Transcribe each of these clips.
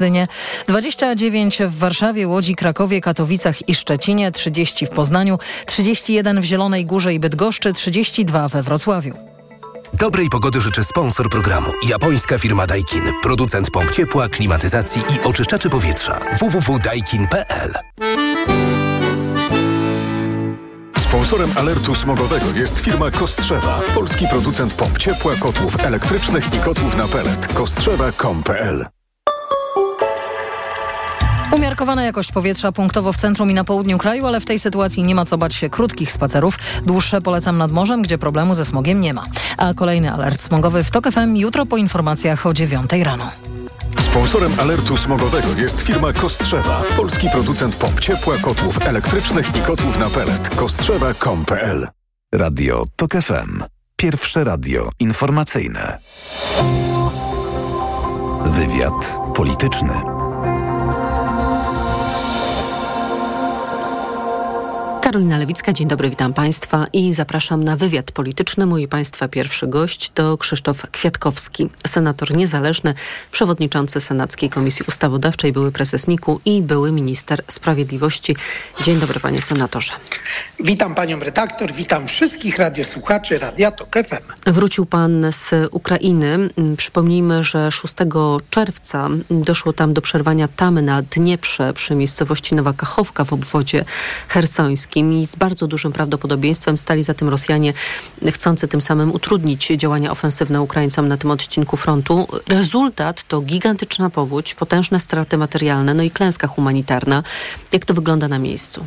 Gdynie 29 w Warszawie, Łodzi, Krakowie, Katowicach i Szczecinie, 30 w Poznaniu, 31 w Zielonej Górze i Bydgoszczy, 32 we Wrocławiu. Dobrej pogody życzy sponsor programu. Japońska firma Daikin. Producent pomp ciepła, klimatyzacji i oczyszczaczy powietrza. www.daikin.pl Sponsorem alertu smogowego jest firma Kostrzewa. Polski producent pomp ciepła, kotłów elektrycznych i kotłów na pelet. Kostrzewa.com.pl Umiarkowana jakość powietrza punktowo w centrum i na południu kraju, ale w tej sytuacji nie ma co bać się krótkich spacerów. Dłuższe polecam nad morzem, gdzie problemu ze smogiem nie ma. A kolejny alert smogowy w TOK FM jutro po informacjach o 9 rano. Sponsorem alertu smogowego jest firma Kostrzewa. Polski producent pomp ciepła, kotłów elektrycznych i kotłów na pelet. Kostrzewa.com.pl Radio TOK FM. Pierwsze radio informacyjne. Wywiad polityczny. Karolina Lewicka, dzień dobry, witam Państwa i zapraszam na wywiad polityczny. Mój Państwa pierwszy gość to Krzysztof Kwiatkowski, senator niezależny, przewodniczący Senackiej Komisji Ustawodawczej, były prezes NIK-u i były minister sprawiedliwości. Dzień dobry, panie senatorze. Witam panią redaktor, witam wszystkich radiosłuchaczy Radia Tok FM. Wrócił pan z Ukrainy. Przypomnijmy, że 6 czerwca doszło tam do przerwania tamy na Dnieprze przy miejscowości Nowa Kachowka w obwodzie hersońskim i z bardzo dużym prawdopodobieństwem stali za tym Rosjanie, chcący tym samym utrudnić działania ofensywne Ukraińcom na tym odcinku frontu. Rezultat to gigantyczna powódź, potężne straty materialne, no i klęska humanitarna. Jak to wygląda na miejscu?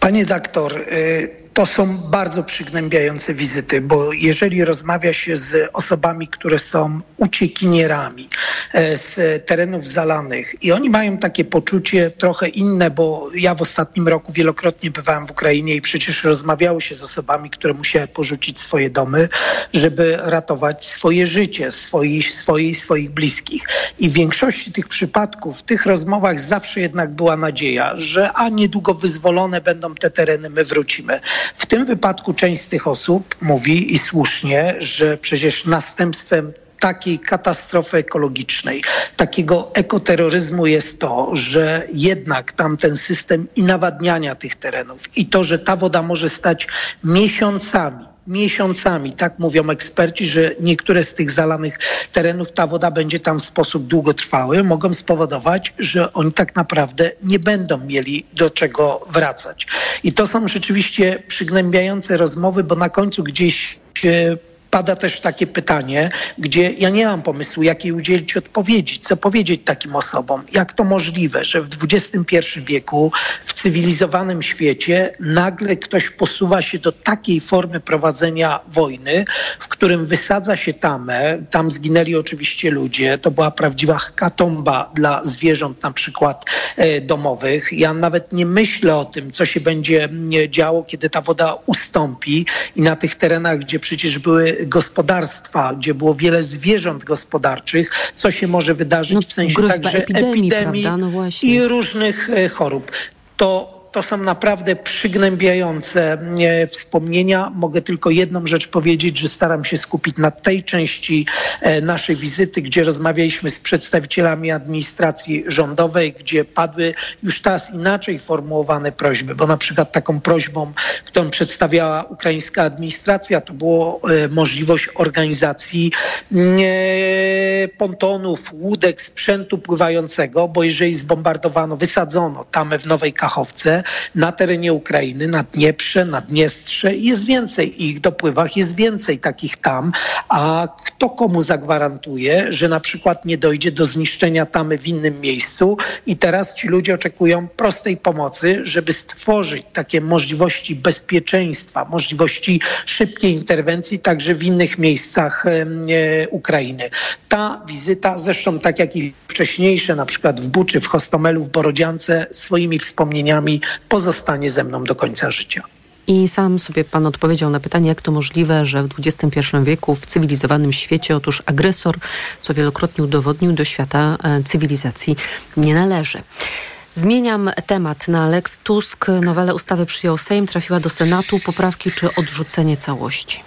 Panie doktor, y to są bardzo przygnębiające wizyty, bo jeżeli rozmawia się z osobami, które są uciekinierami e, z terenów zalanych i oni mają takie poczucie trochę inne, bo ja w ostatnim roku wielokrotnie bywałem w Ukrainie i przecież rozmawiało się z osobami, które musiały porzucić swoje domy, żeby ratować swoje życie, swoich, swoich, swoich bliskich. I w większości tych przypadków, w tych rozmowach zawsze jednak była nadzieja, że a niedługo wyzwolone będą te tereny, my wrócimy. W tym wypadku część z tych osób mówi i słusznie, że przecież następstwem takiej katastrofy ekologicznej, takiego ekoterroryzmu jest to, że jednak tamten system i nawadniania tych terenów i to, że ta woda może stać miesiącami miesiącami. Tak mówią eksperci, że niektóre z tych zalanych terenów, ta woda będzie tam w sposób długotrwały, mogą spowodować, że oni tak naprawdę nie będą mieli do czego wracać. I to są rzeczywiście przygnębiające rozmowy, bo na końcu gdzieś pada też takie pytanie, gdzie ja nie mam pomysłu, jakiej udzielić odpowiedzi, co powiedzieć takim osobom. Jak to możliwe, że w XXI wieku, w cywilizowanym świecie, nagle ktoś posuwa się do takiej formy prowadzenia wojny, w którym wysadza się tamę, tam zginęli oczywiście ludzie, to była prawdziwa katomba dla zwierząt na przykład e, domowych. Ja nawet nie myślę o tym, co się będzie działo, kiedy ta woda ustąpi i na tych terenach, gdzie przecież były gospodarstwa, gdzie było wiele zwierząt gospodarczych, co się może wydarzyć no, w sensie także epidemii, epidemii no i różnych e, chorób. To to są naprawdę przygnębiające e, wspomnienia. Mogę tylko jedną rzecz powiedzieć, że staram się skupić na tej części e, naszej wizyty, gdzie rozmawialiśmy z przedstawicielami administracji rządowej, gdzie padły już teraz inaczej formułowane prośby, bo na przykład taką prośbą, którą przedstawiała ukraińska administracja, to było e, możliwość organizacji pontonów, łódek, sprzętu pływającego, bo jeżeli zbombardowano, wysadzono tamę w Nowej Kachowce, na terenie Ukrainy, na Dnieprze, na Dniestrze jest więcej ich dopływach, jest więcej takich tam, a kto komu zagwarantuje, że na przykład nie dojdzie do zniszczenia tamy w innym miejscu i teraz ci ludzie oczekują prostej pomocy, żeby stworzyć takie możliwości bezpieczeństwa, możliwości szybkiej interwencji także w innych miejscach e, Ukrainy. Ta wizyta, zresztą tak jak i wcześniejsze, na przykład w Buczy, w Hostomelu, w Borodziance, swoimi wspomnieniami pozostanie ze mną do końca życia. I sam sobie pan odpowiedział na pytanie, jak to możliwe, że w XXI wieku w cywilizowanym świecie otóż agresor, co wielokrotnie udowodnił, do świata e, cywilizacji nie należy. Zmieniam temat na Lex Tusk. Nowelę ustawy przyjął Sejm, trafiła do Senatu. Poprawki czy odrzucenie całości?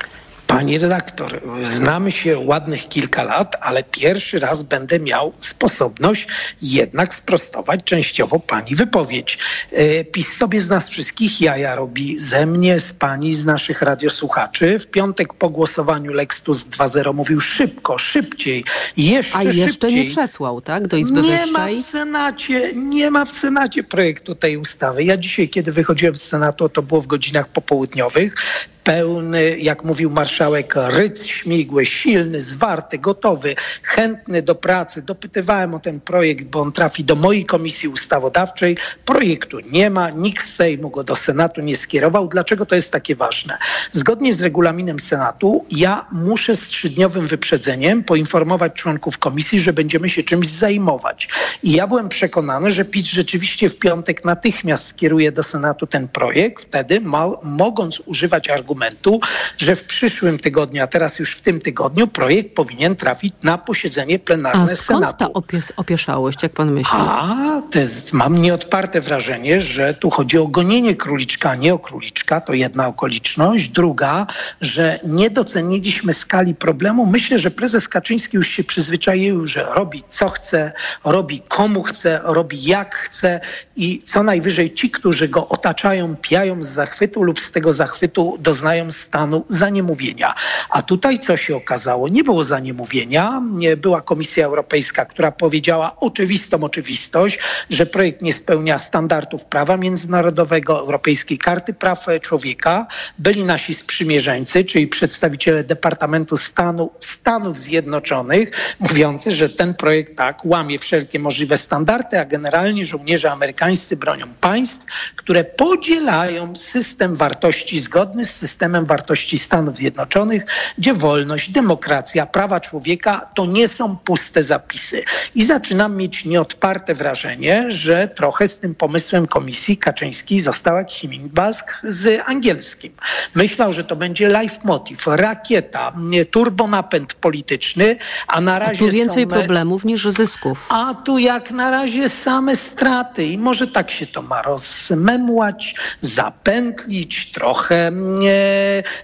Pani redaktor, znamy się ładnych kilka lat, ale pierwszy raz będę miał sposobność jednak sprostować częściowo pani wypowiedź. E, PiS sobie z nas wszystkich jaja robi ze mnie, z pani, z naszych radiosłuchaczy. W piątek po głosowaniu Lex Tusk 2.0 mówił szybko, szybciej, jeszcze A jeszcze szybciej. nie przesłał, tak? Do Izby nie Wyższej? ma w Senacie, nie ma w Senacie projektu tej ustawy. Ja dzisiaj, kiedy wychodziłem z Senatu, to było w godzinach popołudniowych pełny, jak mówił marszałek, ryc śmigły, silny, zwarty, gotowy, chętny do pracy. Dopytywałem o ten projekt, bo on trafi do mojej komisji ustawodawczej. Projektu nie ma, nikt z Sejmu go do Senatu nie skierował. Dlaczego to jest takie ważne? Zgodnie z regulaminem Senatu ja muszę z trzydniowym wyprzedzeniem poinformować członków komisji, że będziemy się czymś zajmować. I ja byłem przekonany, że PiS rzeczywiście w piątek natychmiast skieruje do Senatu ten projekt, wtedy mogąc używać argumentu, że w przyszłym tygodniu, a teraz już w tym tygodniu projekt powinien trafić na posiedzenie A plenarne skąd Senatu. ta opies- opieszałość, jak pan myśli? A, to jest, mam nieodparte wrażenie, że tu chodzi o gonienie króliczka, a nie o króliczka. To jedna okoliczność. Druga, że nie doceniliśmy skali problemu. Myślę, że prezes Kaczyński już się przyzwyczaił, że robi co chce, robi komu chce, robi jak chce i co najwyżej ci, którzy go otaczają, pijają z zachwytu lub z tego zachwytu doznają stanu zaniemówienia. A tutaj co się okazało? Nie było zaniemówienia. Nie była Komisja Europejska, która powiedziała oczywistą oczywistość, że projekt nie spełnia standardów prawa międzynarodowego, Europejskiej Karty Praw Człowieka. Byli nasi sprzymierzeńcy, czyli przedstawiciele Departamentu Stanu Stanów Zjednoczonych, mówiący, że ten projekt tak łamie wszelkie możliwe standardy, a generalnie żołnierze amerykańscy bronią państw, które podzielają system wartości zgodny z systemem wartości Stanów Zjednoczonych, gdzie wolność, demokracja, prawa człowieka to nie są puste zapisy. I zaczynam mieć nieodparte wrażenie, że trochę z tym pomysłem komisji Kaczyński został jak Himmelbask z angielskim. Myślał, że to będzie life motive, rakieta, nie, turbonapęd polityczny, a na razie Tu więcej są... problemów niż zysków. A tu jak na razie same straty i może tak się to ma rozmemłać, zapętlić, trochę e,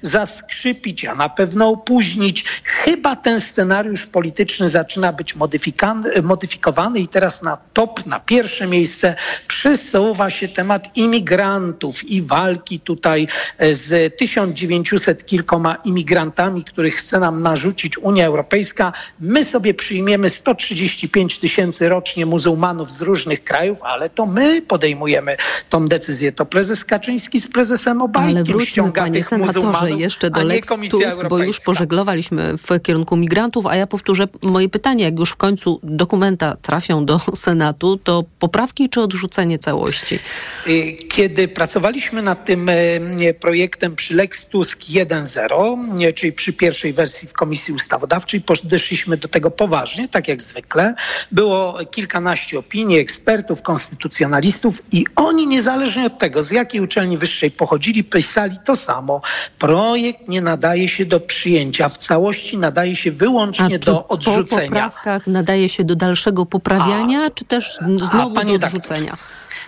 zaskrzypić, a na pewno opóźnić. Chyba ten scenariusz polityczny zaczyna być modyfikowany i teraz na top, na pierwsze miejsce przesuwa się temat imigrantów i walki tutaj e, z 1900 kilkoma imigrantami, których chce nam narzucić Unia Europejska. My sobie przyjmiemy 135 tysięcy rocznie muzułmanów z różnych krajów, ale to my podejmujemy tą decyzję. To prezes Kaczyński z prezesem Obajtkiem ściąga tych senatorze, jeszcze do Lex Tusk, bo już pożeglowaliśmy w kierunku migrantów, a ja powtórzę moje pytanie. Jak już w końcu dokumenta trafią do Senatu, to poprawki czy odrzucenie całości? Y, Kiedy pracowaliśmy nad tym e, projektem przy Lex Tusk 1.0, nie, czyli przy pierwszej wersji w Komisji Ustawodawczej, podeszliśmy do tego poważnie, tak jak zwykle. Było kilkanaście opinii ekspertów, konstytucjonalistów i oni niezależnie od tego, z jakiej uczelni wyższej pochodzili, pisali to samo. Projekt nie nadaje się do przyjęcia, w całości nadaje się wyłącznie do po odrzucenia. poprawkach nadaje się do dalszego poprawiania, czy też znowu do doktor, odrzucenia?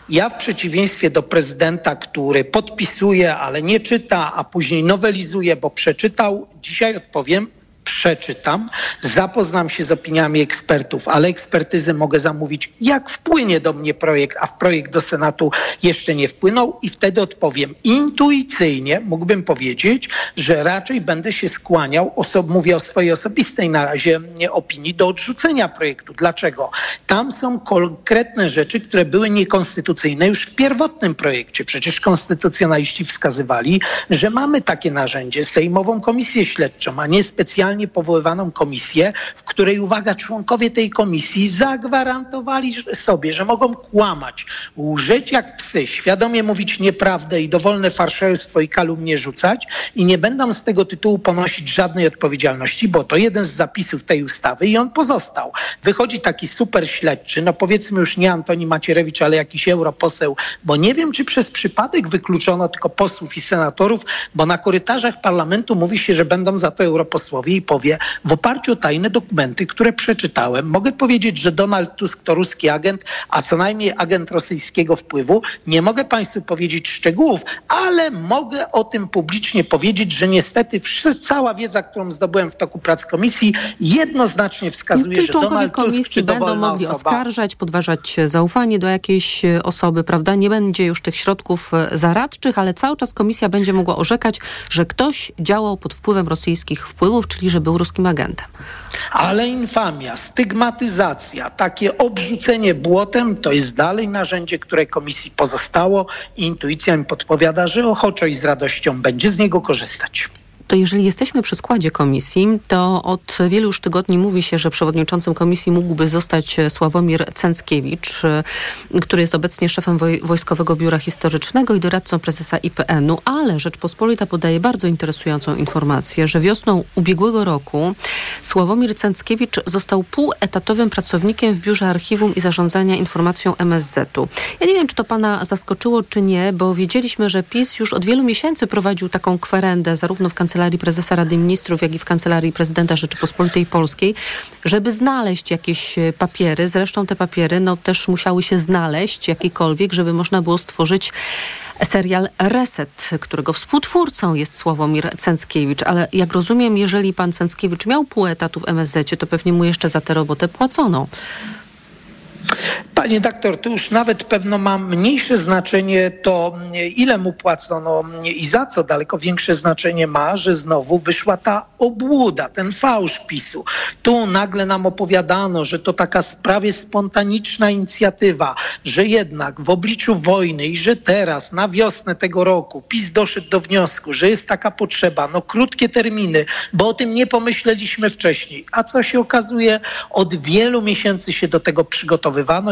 Ja w przeciwieństwie do prezydenta, który podpisuje, ale nie czyta, a później nowelizuje, bo przeczytał, dzisiaj odpowiem, przeczytam, zapoznam się z opiniami ekspertów, ale ekspertyzy mogę zamówić, jak wpłynie do mnie projekt, a w projekt do Senatu jeszcze nie wpłynął i wtedy odpowiem. Intuicyjnie mógłbym powiedzieć, że raczej będę się skłaniał, oso- mówię o swojej osobistej na razie nie, opinii, do odrzucenia projektu. Dlaczego? Tam są konkretne rzeczy, które były niekonstytucyjne już w pierwotnym projekcie. Przecież konstytucjonaliści wskazywali, że mamy takie narzędzie, Sejmową Komisję Śledczą, a nie specjalnie powoływaną komisję, w której, uwaga, członkowie tej komisji zagwarantowali sobie, że mogą kłamać, łżeć jak psy, świadomie mówić nieprawdę i dowolne farszerstwo i kalumnie rzucać i nie będą z tego tytułu ponosić żadnej odpowiedzialności, bo to jeden z zapisów tej ustawy i on pozostał. Wychodzi taki super śledczy, no powiedzmy już nie Antoni Macierewicz, ale jakiś europoseł, bo nie wiem, czy przez przypadek wykluczono tylko posłów i senatorów, bo na korytarzach parlamentu mówi się, że będą za to europosłowie i powie w oparciu o tajne dokumenty, które przeczytałem. Mogę powiedzieć, że Donald Tusk to ruski agent, a co najmniej agent rosyjskiego wpływu. Nie mogę Państwu powiedzieć szczegółów, ale mogę o tym publicznie powiedzieć, że niestety cała wiedza, którą zdobyłem w toku prac komisji, jednoznacznie wskazuje, że Donald komisji Tusk czy będą mogli osoba, oskarżać, podważać zaufanie do jakiejś osoby, prawda? Nie będzie już tych środków e, zaradczych, ale cały czas komisja będzie mogła orzekać, że ktoś działał pod wpływem rosyjskich wpływów, czyli że był ruskim agentem. Ale infamia, stygmatyzacja, takie obrzucenie błotem to jest dalej narzędzie, które komisji pozostało intuicja mi podpowiada, że ochoczo i z radością będzie z niego korzystać to jeżeli jesteśmy przy składzie komisji, to od wielu już tygodni mówi się, że przewodniczącym komisji mógłby zostać Sławomir Cęckiewicz, y, który jest obecnie szefem Woj Wojskowego Biura Historycznego i doradcą prezesa IPN-u, ale Rzeczpospolita podaje bardzo interesującą informację, że wiosną ubiegłego roku Sławomir Cęckiewicz został półetatowym pracownikiem w Biurze Archiwum i Zarządzania Informacją MSZ-u. Ja nie wiem, czy to pana zaskoczyło, czy nie, bo wiedzieliśmy, że PiS już od wielu miesięcy prowadził taką kwerendę zarówno w Kancelarii Kancelarii Prezesa Rady Ministrów, jak i w Kancelarii Prezydenta Rzeczypospolitej Polskiej, żeby znaleźć jakieś e, papiery. Zresztą te papiery no, też musiały się znaleźć jakiekolwiek, żeby można było stworzyć serial Reset, którego współtwórcą jest Sławomir Cęckiewicz. Ale jak rozumiem, jeżeli pan Cęckiewicz miał pół etatu w MSZ, to pewnie mu jeszcze za tę robotę płacono. Panie doktor, tu już nawet pewno ma mniejsze znaczenie to, ile mu płacono i za co. Daleko większe znaczenie ma, że znowu wyszła ta obłuda, ten fałsz PiSu. Tu nagle nam opowiadano, że to taka prawie spontaniczna inicjatywa, że jednak w obliczu wojny i że teraz na wiosnę tego roku PiS doszedł do wniosku, że jest taka potrzeba, no krótkie terminy, bo o tym nie pomyśleliśmy wcześniej. A co się okazuje, od wielu miesięcy się do tego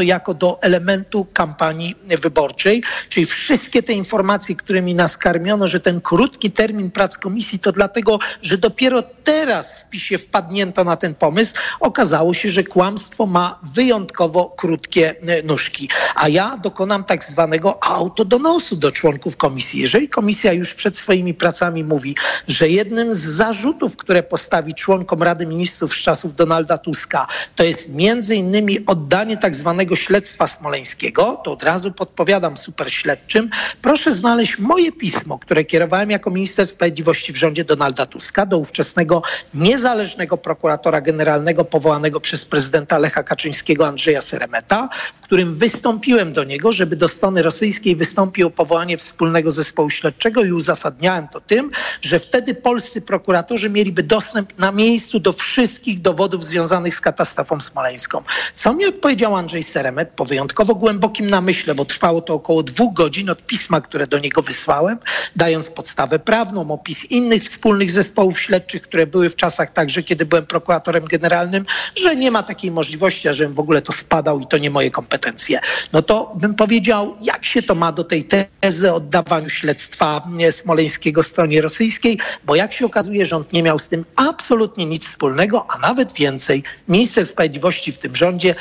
jako do elementu kampanii wyborczej, czyli wszystkie te informacje, którymi nas karmiono, że ten krótki termin prac komisji to dlatego, że dopiero teraz w PiSie wpadnięto na ten pomysł, okazało się, że kłamstwo ma wyjątkowo krótkie e, nóżki. A ja dokonam tak zwanego autodonosu do członków komisji. Jeżeli komisja już przed swoimi pracami mówi, że jednym z zarzutów, które postawi członkom Rady Ministrów z czasów Donalda Tuska, to jest między innymi oddanie tak zwanego śledztwa smoleńskiego, to od razu podpowiadam superśledczym, proszę znaleźć moje pismo, które kierowałem jako minister sprawiedliwości w rządzie Donalda Tuska do ówczesnego niezależnego prokuratora generalnego powołanego przez prezydenta Lecha Kaczyńskiego Andrzeja Seremeta, w którym wystąpiłem do niego, żeby do strony rosyjskiej wystąpił o powołanie wspólnego zespołu śledczego i uzasadniałem to tym, że wtedy polscy prokuratorzy mieliby dostęp na miejscu do wszystkich dowodów związanych z katastrofą smoleńską. Co mi odpowiedział Andrzej Seremet po wyjątkowo głębokim namyśle, bo trwało to około dwóch godzin od pisma, które do niego wysłałem, dając podstawę prawną, opis innych wspólnych zespołów śledczych, które były w czasach także, kiedy byłem prokuratorem generalnym, że nie ma takiej możliwości, żebym w ogóle to spadał i to nie moje kompetencje. No to bym powiedział, jak się to ma do tej tezy o oddawaniu śledztwa smoleńskiego stronie rosyjskiej, bo jak się okazuje, rząd nie miał z tym absolutnie nic wspólnego, a nawet więcej. Minister Sprawiedliwości w tym rządzie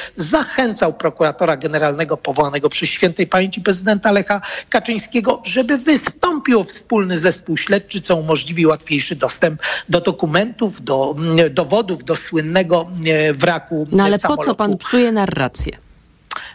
zachęcał prokuratora generalnego powołanego przez świętej pamięci prezydenta Lecha Kaczyńskiego, żeby wystąpił wspólny zespół śledczy, co umożliwi łatwiejszy dostęp do dokumentów, do mm, dowodów, do słynnego mm, wraku No ale samolotu. po co pan psuje narrację?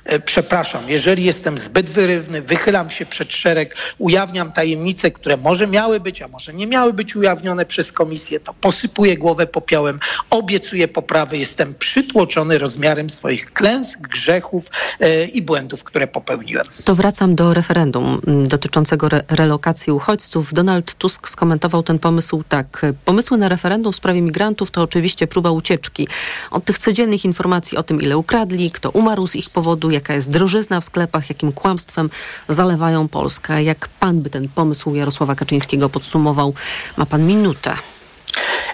E, przepraszam, jeżeli jestem zbyt wyrywny, wychylam się przed szereg, ujawniam tajemnice, które może miały być, a może nie miały być ujawnione przez komisję, to posypuję głowę popiołem, obiecuję poprawy, jestem przytłoczony rozmiarem swoich klęsk, grzechów e, i błędów, które popełniłem. To wracam do referendum mm, dotyczącego re relokacji uchodźców. Donald Tusk skomentował ten pomysł tak. Pomysły na referendum w sprawie migrantów to oczywiście próba ucieczki od tych codziennych informacji o tym, ile ukradli, kto umarł z ich powodu, jaka jest drożyzna w sklepach, jakim kłamstwem zalewają Polskę. Jak pan by ten pomysł Jarosława Kaczyńskiego podsumował? Ma pan minutę.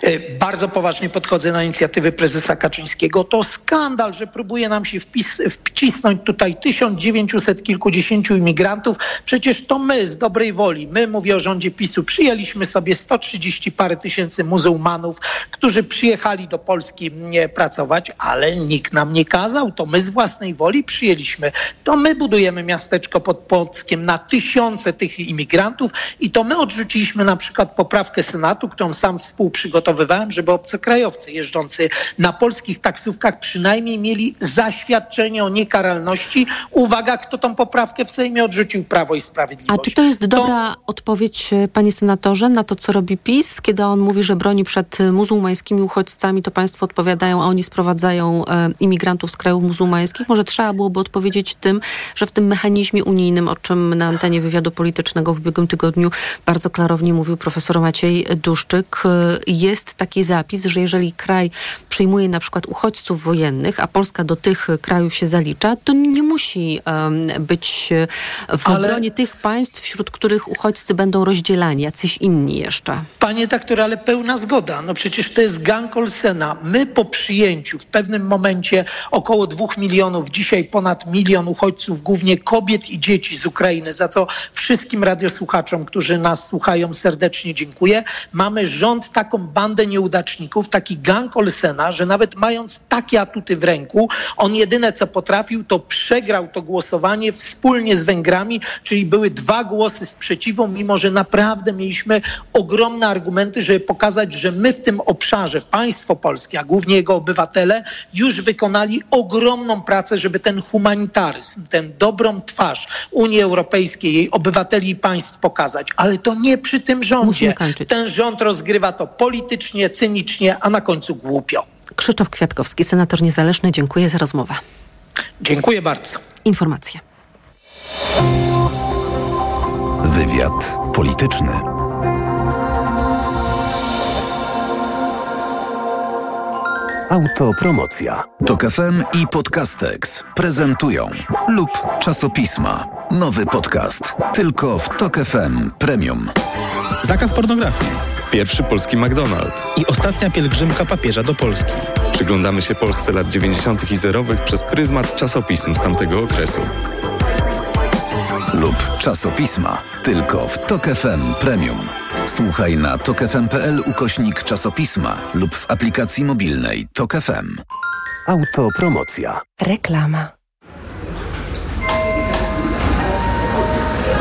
E, bardzo poważnie podchodzę na inicjatywy prezesa Kaczyńskiego. To skandal, że próbuje nam się wpis, wcisnąć tutaj 1900 kilkudziesięciu imigrantów. Przecież to my z dobrej woli, my mówię o rządzie PiSu, przyjęliśmy sobie 130 parę tysięcy muzułmanów, którzy przyjechali do Polski pracować, ale nikt nam nie kazał. To my z własnej woli przyjęliśmy. To my budujemy miasteczko pod Płockiem na tysiące tych imigrantów i to my odrzuciliśmy na przykład poprawkę Senatu, którą sam współprzygotowałem przygotowywałem, żeby obcokrajowcy jeżdżący na polskich taksówkach przynajmniej mieli zaświadczenie o niekaralności. Uwaga, kto tą poprawkę w Sejmie odrzucił Prawo i Sprawiedliwość. A czy to jest dobra to... odpowiedź, e, panie senatorze, na to, co robi PiS, kiedy on mówi, że broni przed muzułmańskimi uchodźcami, to państwo odpowiadają, a oni sprowadzają e, imigrantów z krajów muzułmańskich? Może trzeba byłoby odpowiedzieć tym, że w tym mechanizmie unijnym, o czym na antenie wywiadu politycznego w ubiegłym tygodniu bardzo klarownie mówił profesor Maciej Duszczyk, e, jest taki zapis, że jeżeli kraj przyjmuje na przykład uchodźców wojennych, a Polska do tych krajów się zalicza, to nie musi um, być w Ale... obronie tych państw, wśród których uchodźcy będą rozdzielani, jacyś inni jeszcze. Panie doktor, ale pełna zgoda. No przecież to jest gang Olsena. My po przyjęciu w pewnym momencie około dwóch milionów, dzisiaj ponad milion uchodźców, głównie kobiet i dzieci z Ukrainy, za co wszystkim radiosłuchaczom, którzy nas słuchają, serdecznie dziękuję. Mamy rząd, taką bandę nieudaczników, taki gang Olsena, że nawet mając takie atuty w ręku, on jedyne co potrafił, to przegrał to głosowanie wspólnie z Węgrami, czyli były dwa głosy sprzeciwu, mimo że naprawdę mieliśmy ogromne argumenty, żeby pokazać, że my w tym obszarze, państwo polskie, a głównie jego obywatele, już wykonali ogromną pracę, żeby ten humanitaryzm, tę dobrą twarz Unii Europejskiej, jej obywateli i państw pokazać. Ale to nie przy tym rządzie. Ten rząd rozgrywa to politycznie, cynicznie, a na końcu głupio. Krzysztof Kwiatkowski, senator niezależny, dziękuję za rozmowę. Dziękuję bardzo. Informacje. Wywiad polityczny. Autopromocja. Tok FM i Podcastex prezentują lub czasopisma. Nowy podcast. Tylko w Tok FM Premium. Zakaz pornografii. Pierwszy polski McDonald's. I ostatnia pielgrzymka papieża do Polski. Przyglądamy się Polsce lat 90. i zerowych przez pryzmat czasopism z tamtego okresu. Lub czasopisma. Tylko w Tok FM Premium. Słuchaj na tokefm.pl ukośnik czasopisma lub w aplikacji mobilnej Tok FM. Autopromocja. Reklama.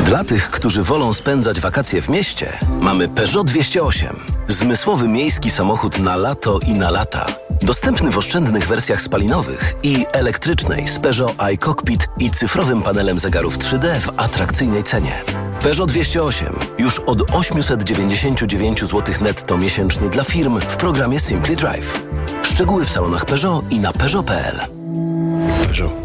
Dla tych, którzy wolą spędzać wakacje w mieście, mamy Peugeot 208. Zmysłowy miejski samochód na lato i na lata. Dostępny w oszczędnych wersjach spalinowych i elektrycznej z Peugeot iCockpit i cyfrowym panelem zegarów 3D w atrakcyjnej cenie. Peugeot 208 już od 899 zł netto miesięcznie dla firm w programie Simply Drive. Szczegóły w salonach Peugeot i na Peugeot.pl. Peugeot.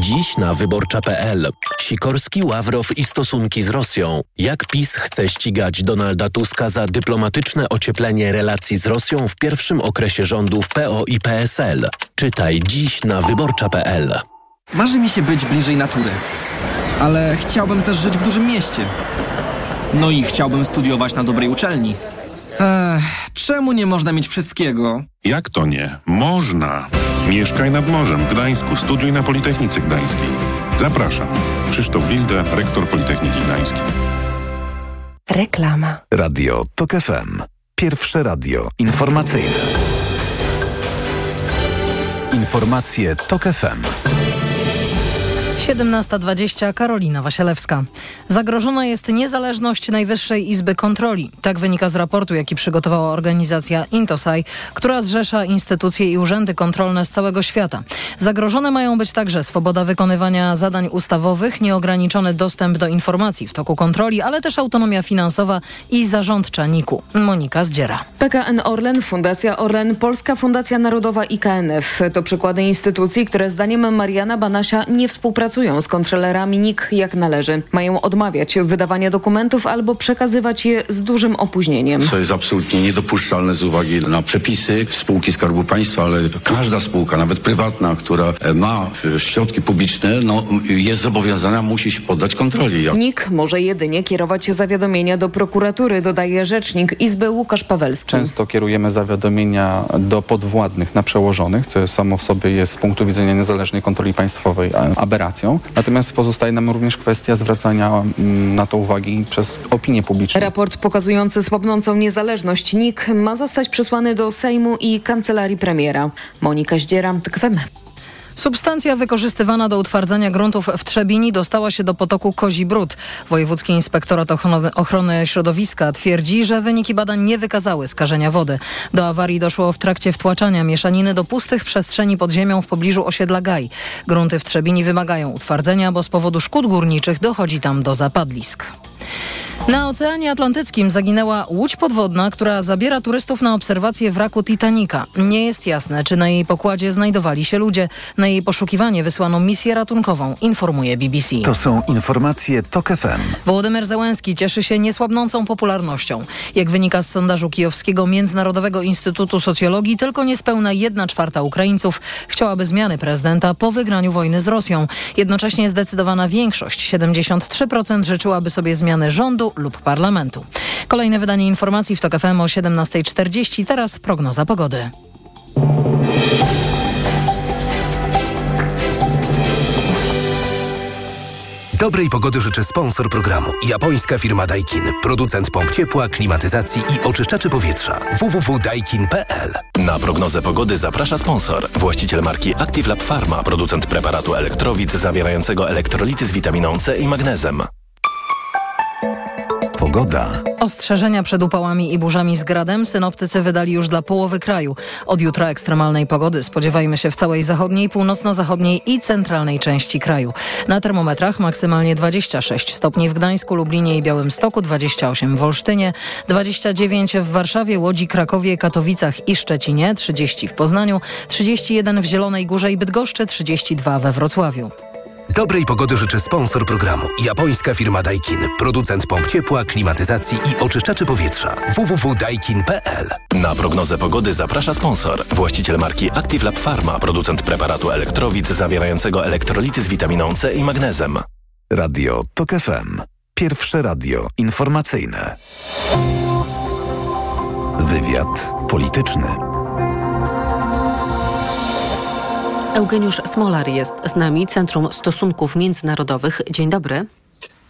Dziś na wyborcza.pl. Sikorski, Ławrow i stosunki z Rosją. Jak PiS chce ścigać Donalda Tuska za dyplomatyczne ocieplenie relacji z Rosją w pierwszym okresie rządów PO i PSL. Czytaj dziś na wyborcza.pl. Marzy mi się być bliżej natury. Ale chciałbym też żyć w dużym mieście. No i chciałbym studiować na dobrej uczelni. Ech, czemu nie można mieć wszystkiego? Jak to nie? Można! Mieszkaj nad morzem w Gdańsku, studiuj na Politechnice Gdańskiej. Zapraszam. Krzysztof Wilde, rektor Politechniki Gdańskiej. Reklama. Radio TOK FM. Pierwsze radio informacyjne. Informacje TOK FM. 17.20 Karolina Wasielewska. Zagrożona jest niezależność Najwyższej Izby Kontroli. Tak wynika z raportu, jaki przygotowała organizacja Intosai, która zrzesza instytucje i urzędy kontrolne z całego świata. Zagrożone mają być także swoboda wykonywania zadań ustawowych, nieograniczony dostęp do informacji w toku kontroli, ale też autonomia finansowa i zarządcza NIK-u. Monika Zdziera. PKN Orlen, Fundacja Orlen, Polska Fundacja Narodowa i KNF to przykłady instytucji, które zdaniem Mariana Banasia nie współpracują pracują z kontrolerami NIK jak należy. Mają odmawiać wydawania dokumentów albo przekazywać je z dużym opóźnieniem. Co jest absolutnie niedopuszczalne z uwagi na przepisy spółki Skarbu Państwa, ale każda spółka, nawet prywatna, która ma środki publiczne, no, jest zobowiązana, musi się poddać kontroli. NIK może jedynie kierować zawiadomienia do prokuratury, dodaje rzecznik Izby Łukasz Pawelski. Często kierujemy zawiadomienia do podwładnych na przełożonych, co samo w sobie jest z punktu widzenia niezależnej kontroli państwowej aberracją. Natomiast pozostaje nam również kwestia zwracania mm, na to uwagi przez opinię publiczną. Raport pokazujący słabnącą niezależność NIK ma zostać przesłany do Sejmu i Kancelarii Premiera. Monika Zdziera, TKWM. Substancja wykorzystywana do utwardzania gruntów w Trzebini dostała się do potoku Kozi Brud. Wojewódzki Inspektorat Ochrony, Środowiska twierdzi, że wyniki badań nie wykazały skażenia wody. Do awarii doszło w trakcie wtłaczania mieszaniny do pustych przestrzeni pod ziemią w pobliżu osiedla Gaj. Grunty w Trzebini wymagają utwardzenia, bo z powodu szkód górniczych dochodzi tam do zapadlisk. Na Oceanie Atlantyckim zaginęła łódź podwodna, która zabiera turystów na obserwację wraku Titanica. Nie jest jasne, czy na jej pokładzie znajdowali się ludzie. Na jej poszukiwanie wysłano misję ratunkową, informuje BBC. To są informacje TOK FM. Wołodymyr Zełenski cieszy się niesłabnącą popularnością. Jak wynika z sondażu kijowskiego Międzynarodowego Instytutu Socjologii, tylko niespełna jedna czwarta Ukraińców chciałaby zmiany prezydenta po wygraniu wojny z Rosją. Jednocześnie zdecydowana większość, 73% życzyłaby sobie zmiany rządu lub parlamentu. Kolejne wydanie informacji w TOK FM o 17.40. Teraz prognoza pogody. Dobrej pogody życzy sponsor programu. Japońska firma Daikin. Producent pomp ciepła, klimatyzacji i oczyszczaczy powietrza. www.daikin.pl Na prognozę pogody zaprasza sponsor. Właściciel marki Active Lab Pharma. Producent preparatu elektrowid zawierającego elektrolity z witaminą C i magnezem. Pogoda. Ostrzeżenia przed upałami i burzami z gradem synoptycy wydali już dla połowy kraju. Od jutra ekstremalnej pogody spodziewajmy się w całej zachodniej, północno-zachodniej i centralnej części kraju. Na termometrach maksymalnie 26 stopni w Gdańsku, Lublinie i Białymstoku, 28 w Olsztynie, 29 w Warszawie, Łodzi, Krakowie, Katowicach i Szczecinie, 30 w Poznaniu, 31 w Zielonej Górze i Bydgoszczy, 32 we Wrocławiu. Dobrej pogody życzy sponsor programu. Japońska firma Daikin. Producent pomp ciepła, klimatyzacji i oczyszczaczy powietrza. www.daikin.pl Na prognozę pogody zaprasza sponsor. Właściciel marki Active Lab Pharma. Producent preparatu elektrowid zawierającego elektrolity z witaminą C i magnezem. Radio TOK FM. Pierwsze radio informacyjne. Wywiad polityczny. Eugeniusz Smolar jest z nami, Centrum Stosunków Międzynarodowych. Dzień dobry.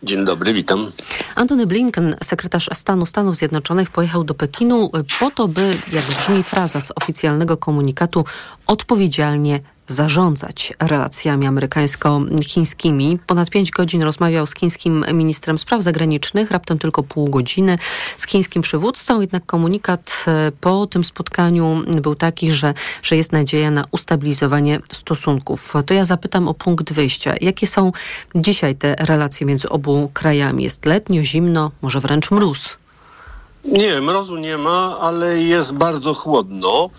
Dzień dobry, witam. Antony Blinken, sekretarz stanu Stanów Zjednoczonych, pojechał do Pekinu po to, by, jak brzmi fraza z oficjalnego komunikatu, odpowiedzialnie zarządzać relacjami amerykańsko-chińskimi. Ponad pięć godzin rozmawiał z chińskim ministrem spraw zagranicznych, raptem tylko pół godziny z chińskim przywódcą, jednak komunikat e, po tym spotkaniu był taki, że, że jest nadzieja na ustabilizowanie stosunków. To ja zapytam o punkt wyjścia. Jakie są dzisiaj te relacje między obu krajami? Jest letnio, zimno, może wręcz mróz? Nie, mrozu nie ma, ale jest bardzo chłodno.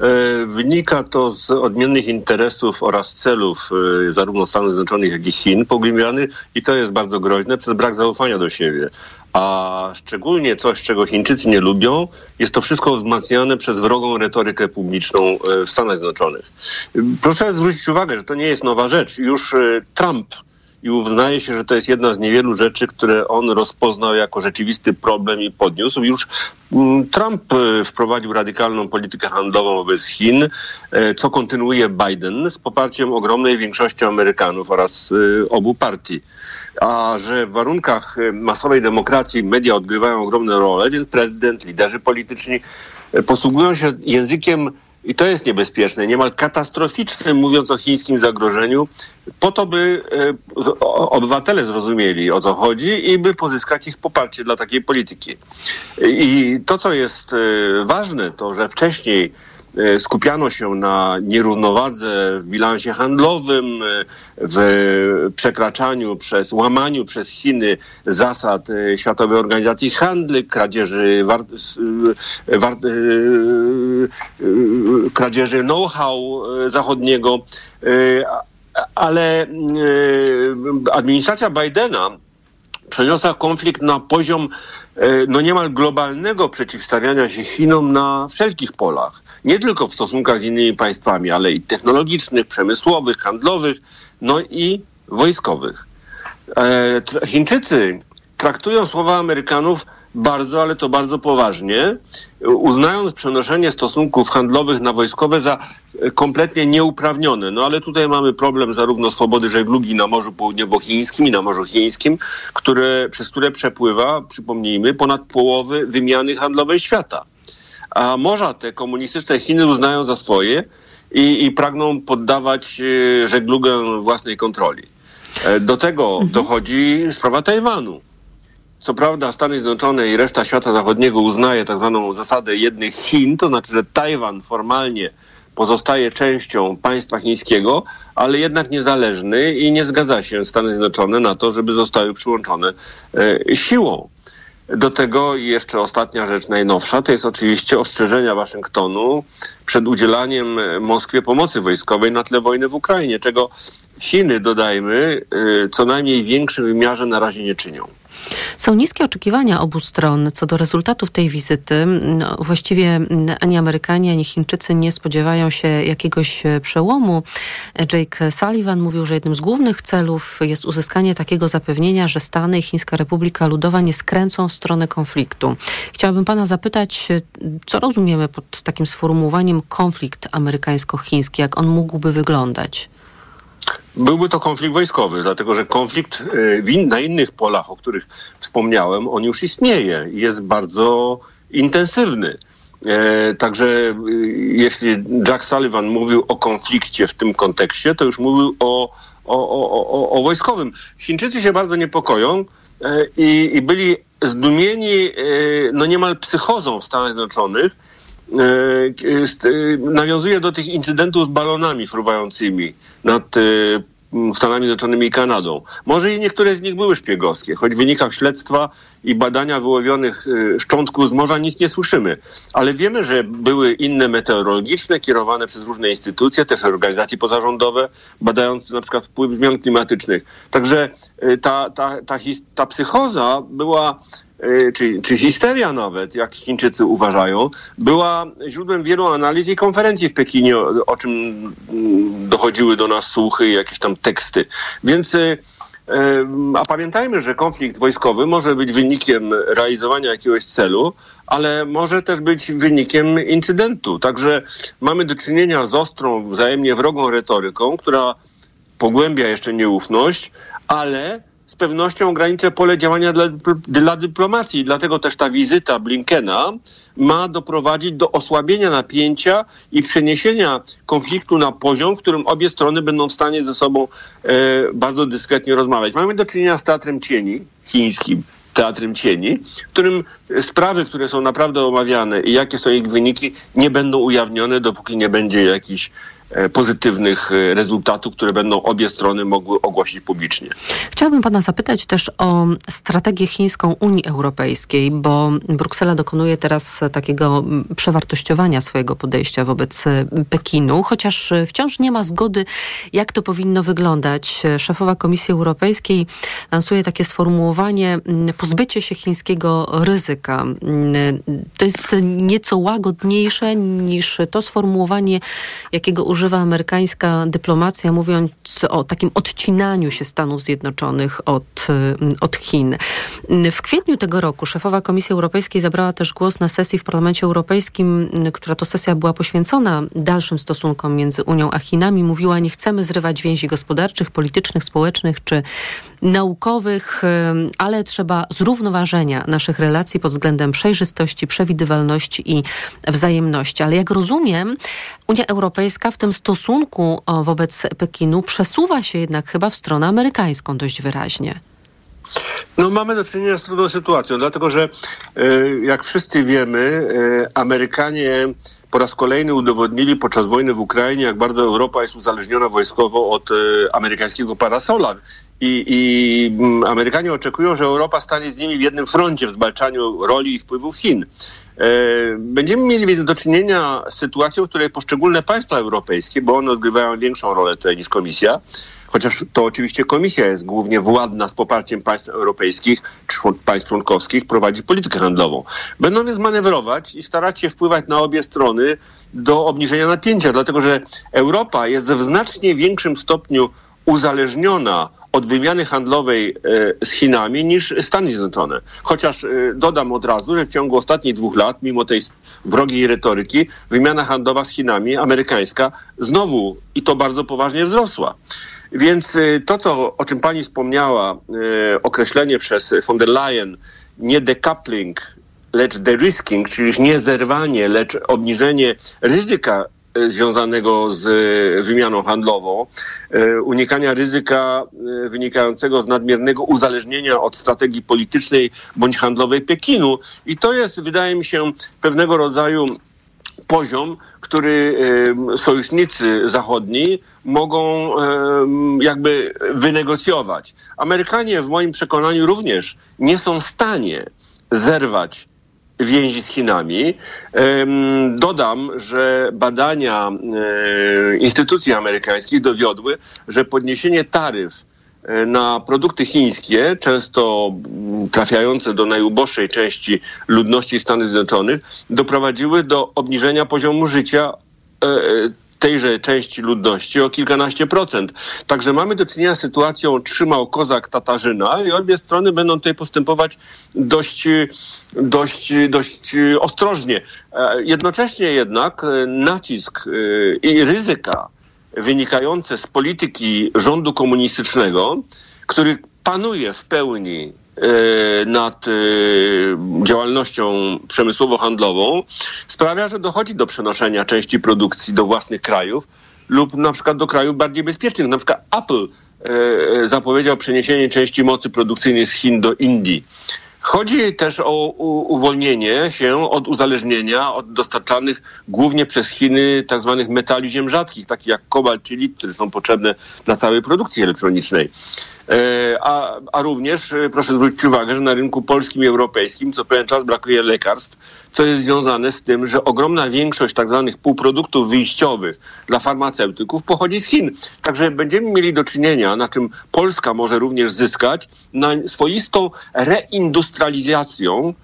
E, wynika to z odmiennych interesów oraz celów e, zarówno Stanów Zjednoczonych, jak i Chin pogłębianych i to jest bardzo groźne przez brak zaufania do siebie. A szczególnie coś, czego Chińczycy nie lubią, jest to wszystko wzmacniane przez wrogą retorykę publiczną e, w Stanach Zjednoczonych. Proszę zwrócić uwagę, że to nie jest nowa rzecz. Już Trump i uznaje się, że to jest jedna z niewielu rzeczy, które on rozpoznał jako rzeczywisty problem i podniósł. Już mm, Trump e, wprowadził radykalną politykę handlową wobec Chin, e, co kontynuuje Biden z poparciem ogromnej większości Amerykanów oraz e, obu partii. A że w warunkach masowej demokracji media odgrywają ogromną rolę, więc prezydent, liderzy polityczni posługują się językiem i to jest niebezpieczne, niemal katastroficznym, mówiąc o chińskim zagrożeniu, po to, by e, obywatele zrozumieli, o co chodzi i by pozyskać ich poparcie dla takiej polityki. I to, co jest e, ważne, to, że wcześniej skupiano się na nierównowadze w bilansie handlowym, e, w przekraczaniu przez, łamaniu przez Chiny zasad e, Światowej Organizacji Handlu, kradzieży, war, war, kradzieży know-how zachodniego. ale e, administracja Bidena przeniosła konflikt na poziom e, no niemal globalnego przeciwstawiania się Chinom na wszelkich polach. Nie tylko w stosunkach z innymi państwami, ale i technologicznych, przemysłowych, handlowych, no i wojskowych. E, Chińczycy traktują słowa Amerykanów bardzo, ale to bardzo poważnie, uznając przenoszenie stosunków handlowych na wojskowe za kompletnie nieuprawnione. No ale tutaj mamy problem zarówno swobody żeglugi na Morzu Południowochińskim i na Morzu Chińskim, które, przez które przepływa, przypomnijmy, ponad połowy wymiany handlowej świata. A morza te komunistyczne Chiny uznają za swoje i, i pragną poddawać e, żeglugę własnej kontroli. E, do tego mhm. dochodzi sprawa Tajwanu. Co prawda Stany Zjednoczone i reszta świata zachodniego uznaje tak zwaną zasadę jednych Chin, to znaczy, że Tajwan formalnie pozostaje częścią państwa chińskiego, ale jednak niezależny i nie zgadza się Stany Zjednoczone na to, żeby zostały przyłączone e, siłą. Do tego jeszcze ostatnia rzecz, najnowsza, to jest oczywiście ostrzeżenia Waszyngtonu przed udzielaniem Moskwie pomocy wojskowej na tle wojny w Ukrainie, czego Chiny, dodajmy, y, co najmniej w większym wymiarze na razie nie czynią. Są niskie oczekiwania obu stron co do rezultatów tej wizyty. No, właściwie ani Amerykanie, ani Chińczycy nie spodziewają się jakiegoś e, przełomu. Jake Sullivan mówił, że jednym z głównych celów jest uzyskanie takiego zapewnienia, że Stany i Chińska Republika Ludowa nie skręcą w stronę konfliktu. Chciałabym pana zapytać, e, co rozumiemy pod takim sformułowaniem konflikt amerykańsko-chiński, jak on mógłby wyglądać? Byłby to konflikt wojskowy, dlatego że konflikt e, na innych polach, o których wspomniałem, on już istnieje i jest bardzo intensywny. E, także e, jeśli Jack Sullivan mówił o konflikcie w tym kontekście, to już mówił o, o, o, o, wojskowym. Chińczycy się bardzo niepokoją i, i byli zdumieni no niemal psychozą w Stanach Zjednoczonych, nawiązuje do tych incydentów z balonami fruwającymi nad e, Stanami Zjednoczonymi i Kanadą. Może i niektóre z nich były szpiegowskie, choć w wynikach śledztwa i badania wyłowionych szczątków z morza nic nie słyszymy. Ale wiemy, że były inne meteorologiczne, kierowane przez różne instytucje, też organizacje pozarządowe, badające na przykład wpływ zmian klimatycznych. Także ta, ta, ta, ta psychoza była E, czy, czy histeria nawet, jak Chińczycy uważają, była źródłem wielu analiz i konferencji w Pekinie, o, o czym mm, dochodziły do nas słuchy i jakieś tam teksty. Więc e, e, a pamiętajmy, że konflikt wojskowy może być wynikiem realizowania jakiegoś celu, ale może też być wynikiem incydentu. Także mamy do czynienia z ostrą, wzajemnie wrogą retoryką, która pogłębia jeszcze nieufność, ale z pewnością ograniczę pole działania dla, dla dyplomacji. Dlatego też ta wizyta Blinkena ma doprowadzić do osłabienia napięcia i przeniesienia konfliktu na poziom, w którym obie strony będą w stanie ze sobą e, bardzo dyskretnie rozmawiać. Mamy do czynienia z teatrem cieni chińskim, teatrem cieni, w którym sprawy, które są naprawdę omawiane i jakie są ich wyniki, nie będą ujawnione, dopóki nie będzie jakiś E, pozytywnych e, rezultatów, które będą obie strony mogły ogłosić publicznie. Chciałabym pana zapytać też o strategię chińską Unii Europejskiej, bo Bruksela dokonuje teraz takiego przewartościowania swojego podejścia wobec Pekinu, chociaż wciąż nie ma zgody, jak to powinno wyglądać. Szefowa Komisji Europejskiej lansuje takie sformułowanie pozbycie się chińskiego ryzyka. To jest nieco łagodniejsze niż to sformułowanie, jakiego amerykańska dyplomacja, mówiąc o takim odcinaniu się Stanów Zjednoczonych od, y, od Chin. W kwietniu tego roku szefowa Komisji Europejskiej zabrała też głos na sesji w Parlamencie Europejskim, która to sesja była poświęcona dalszym stosunkom między Unią a Chinami. Mówiła, nie chcemy zrywać więzi gospodarczych, politycznych, społecznych czy naukowych, ale trzeba zrównoważenia naszych relacji pod względem przejrzystości, przewidywalności i wzajemności. Ale jak rozumiem, Unia Europejska w tym stosunku wobec Pekinu przesuwa się jednak chyba w stronę amerykańską dość wyraźnie. No mamy do czynienia z trudną sytuacją, dlatego że e, jak wszyscy wiemy, e, Amerykanie po raz kolejny udowodnili podczas wojny w Ukrainie, jak bardzo Europa jest uzależniona wojskowo od e, amerykańskiego parasola. I, I mm, Amerykanie oczekują, że Europa stanie z nimi w jednym froncie w zwalczaniu roli i wpływów Chin. Będziemy mieli więc do czynienia z sytuacją, w której poszczególne państwa europejskie, bo one odgrywają większą rolę tutaj niż komisja, chociaż to oczywiście komisja jest głównie władna z poparciem państw europejskich, państw członkowskich, prowadzi politykę handlową. Będą więc manewrować i starać się wpływać na obie strony do obniżenia napięcia, dlatego że Europa jest w znacznie większym stopniu uzależniona od wymiany handlowej e, z Chinami niż Stany Zjednoczone. Chociaż e, dodam od razu, że w ciągu ostatnich dwóch lat, mimo tej wrogiej retoryki, wymiana handlowa z Chinami, amerykańska, znowu i to bardzo poważnie wzrosła. Więc e, to, co, o czym pani wspomniała, określenie przez von der Leyen, nie decoupling, lecz de-risking, czyli nie zerwanie, lecz obniżenie ryzyka związanego z e, wymianą handlową, e, unikania ryzyka wynikającego z nadmiernego uzależnienia od strategii politycznej bądź handlowej Pekinu. I to jest, wydaje mi się, pewnego rodzaju poziom, który sojusznicy zachodni mogą jakby wynegocjować. Amerykanie w moim przekonaniu również nie są w stanie zerwać więzi z Chinami. Dodam, że badania e, instytucji amerykańskich dowiodły, że podniesienie taryf e, na produkty chińskie, często trafiające do najuboższej części ludności Stanów Zjednoczonych, doprowadziły do obniżenia poziomu życia e, tejże części ludności o kilkanaście procent. Także mamy do czynienia z sytuacją trzymał kozak Tatarzyna i obie strony będą tutaj postępować dość, dość, dość ostrożnie. E, jednocześnie jednak e, nacisk i ryzyka wynikające z polityki rządu komunistycznego, który panuje w pełni nad e, działalnością przemysłowo-handlową sprawia, że dochodzi do przenoszenia części produkcji do własnych krajów lub na przykład do krajów bardziej bezpiecznych. Na przykład Apple e, zapowiedział przeniesienie części mocy produkcyjnej z Chin do Indii. Chodzi też o uwolnienie się od uzależnienia od dostarczanych głównie przez Chiny tak zwanych metali ziem rzadkich, takich jak kobalt czy lit, które są potrzebne dla całej produkcji elektronicznej. E, a, a również e, proszę zwrócić uwagę, że na rynku polskim i europejskim co pewien czas brakuje lekarstw, co jest związane z tym, że ogromna większość tak zwanych półproduktów wyjściowych dla farmaceutyków pochodzi z Chin. Także będziemy mieli do czynienia, na czym Polska może również zyskać, na swoistą reindustrializacją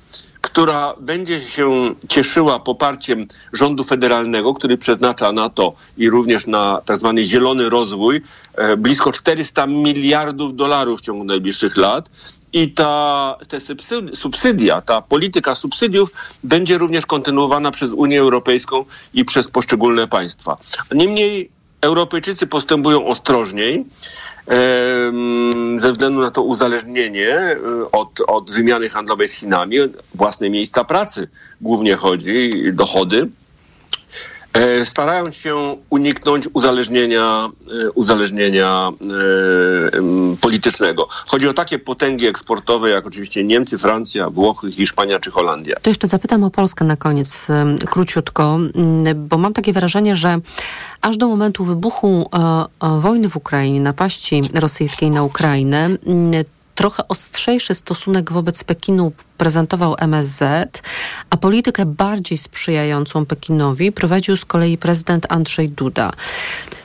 która będzie się cieszyła poparciem rządu federalnego, który przeznacza na to i również na tak zwany zielony rozwój e, blisko 400 miliardów dolarów w ciągu najbliższych lat. I ta, te subsydia, ta polityka subsydiów będzie również kontynuowana przez Unię Europejską i przez poszczególne państwa. Niemniej Europejczycy postępują ostrożniej ze względu na to uzależnienie e, od, od wymiany handlowej z Chinami, własne miejsca pracy głównie chodzi, dochody. E, starając się uniknąć uzależnienia, e, uzależnienia e, politycznego. Chodzi o takie potęgi eksportowe, jak oczywiście Niemcy, Francja, Włochy, Hiszpania czy Holandia. To jeszcze zapytam o Polskę na koniec, króciutko, bo mam takie wrażenie, że aż do momentu wybuchu wojny w Ukrainie, napaści rosyjskiej na Ukrainę, trochę ostrzejszy stosunek wobec Pekinu prezentował MSZ, a politykę bardziej sprzyjającą Pekinowi prowadził z kolei prezydent Andrzej Duda.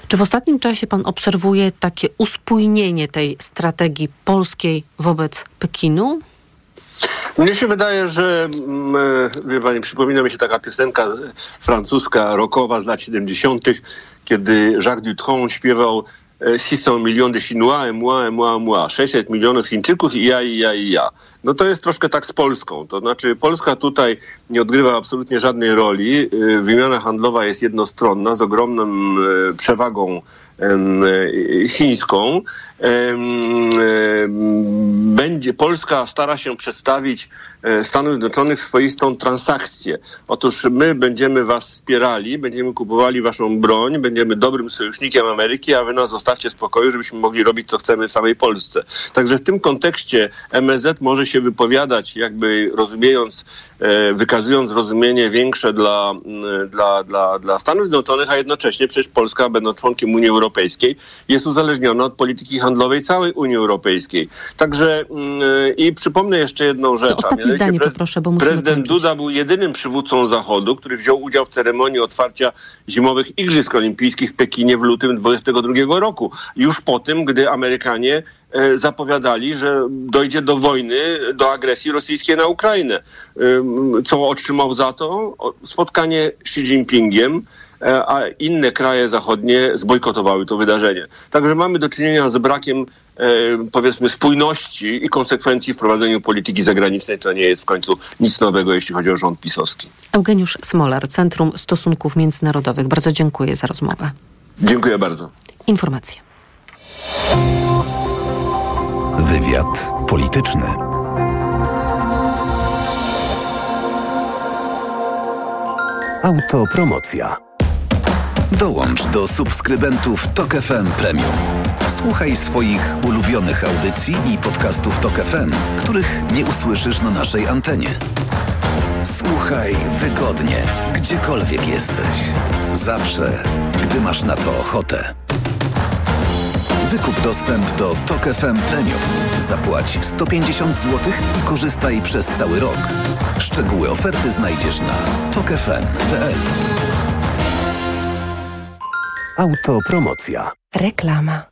Czy w ostatnim czasie pan obserwuje takie uspójnienie tej strategii polskiej wobec Pekinu? Mnie się wydaje, że mm, e, wie pani, przypomina mi się taka piosenka francuska, rockowa z lat 70., kiedy Jacques Dutronc śpiewał 600 milionów de Chinois, moi, et moi. 600 milionów Chińczyków i ja, i ja, i ja. No to jest troszkę tak z Polską. To znaczy Polska tutaj nie odgrywa absolutnie żadnej roli. Y, wymiana handlowa jest jednostronna z ogromną y, przewagą chińską. Będzie, Polska stara się przedstawić e, Stanów Zjednoczonych swoistą transakcję. Otóż my będziemy was wspierali, będziemy kupowali waszą broń, będziemy dobrym sojusznikiem Ameryki, a wy nas zostawcie w spokoju, żebyśmy mogli robić co chcemy w samej Polsce. Także w tym kontekście MSZ może się wypowiadać, jakby rozumiejąc, e, wykazując rozumienie większe dla, dla, dla, dla Stanów Zjednoczonych, a jednocześnie przecież Polska, będąc członkiem Unii Europejskiej, jest uzależniona od polityki handlowej całej Unii Europejskiej. Także yy, i przypomnę jeszcze jedną rzecz. To ostatnie zdanie poproszę, bo Prezydent. Duda był jedynym przywódcą Zachodu, który wziął udział w ceremonii otwarcia zimowych Igrzysk Olimpijskich w Pekinie w lutym 22 roku. Już po tym, gdy Amerykanie e, zapowiadali, że dojdzie do wojny, do agresji rosyjskiej na Ukrainę. Ym, Co otrzymał za to? Spotkanie Xi Jinpingiem, e, a inne kraje zachodnie zbojkotowały to wydarzenie. Także mamy do czynienia z brakiem, e, powiedzmy, spójności i konsekwencji w prowadzeniu polityki zagranicznej. To nie jest w końcu nic nowego, jeśli chodzi o rząd pisowski. Eugeniusz Smolar, Centrum Stosunków Międzynarodowych. Bardzo dziękuję za rozmowę. Dziękuję bardzo. Informacje. Wywiad polityczny. Autopromocja. Dołącz do subskrybentów Tok FM Premium. Słuchaj swoich ulubionych audycji i podcastów Tok FM, których nie usłyszysz na naszej antenie. Słuchaj wygodnie, gdziekolwiek jesteś. Zawsze, gdy masz na to ochotę. Wykup dostęp do Tok FM Premium. Zapłać 150 zł i korzystaj przez cały rok. Szczegóły oferty znajdziesz na tokefm.pl. Autopromocja. Reklama.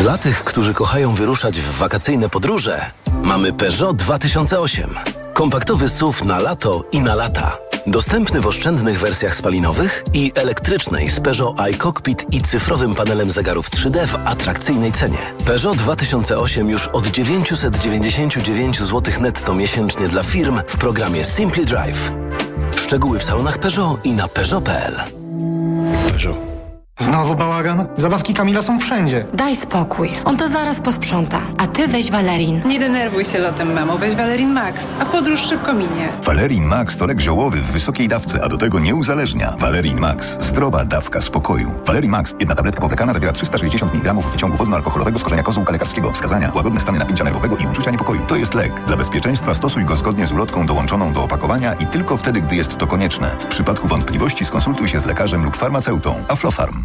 Dla tych, którzy kochają wyruszać w wakacyjne podróże, mamy Peugeot 2008. Kompaktowy SUV na lato i na lata. Dostępny w oszczędnych wersjach spalinowych i elektrycznej z Peugeot iCockpit i cyfrowym panelem zegarów 3D w atrakcyjnej cenie. Peugeot 2008 już od 999 zł netto miesięcznie dla firm w programie Simply Drive. Szczegóły w salonach Peugeot i na Peugeot.pl. Peugeot. Znowu bałagan? Zabawki Kamila są wszędzie. Daj spokój. On to zaraz posprząta. A ty weź Valerin. Nie denerwuj się lotem, mamo. Weź Valerin Max, a podróż szybko minie. Valerin Max to lek ziołowy w wysokiej dawce, a do tego nie uzależnia. Valerin Max. Zdrowa dawka spokoju. Valerin Max. Jedna tabletka powlekana zawiera 360 mg wyciągu wodno-alkoholowego z korzenia kozłka lekarskiego. Wskazania. Łagodne stany napięcia nerwowego i uczucia niepokoju. To jest lek. Dla bezpieczeństwa stosuj go zgodnie z ulotką dołączoną do opakowania i tylko wtedy, gdy jest to konieczne. W przypadku wątpliwości skonsultuj się z lekarzem lub farmaceutą. Aflofarm.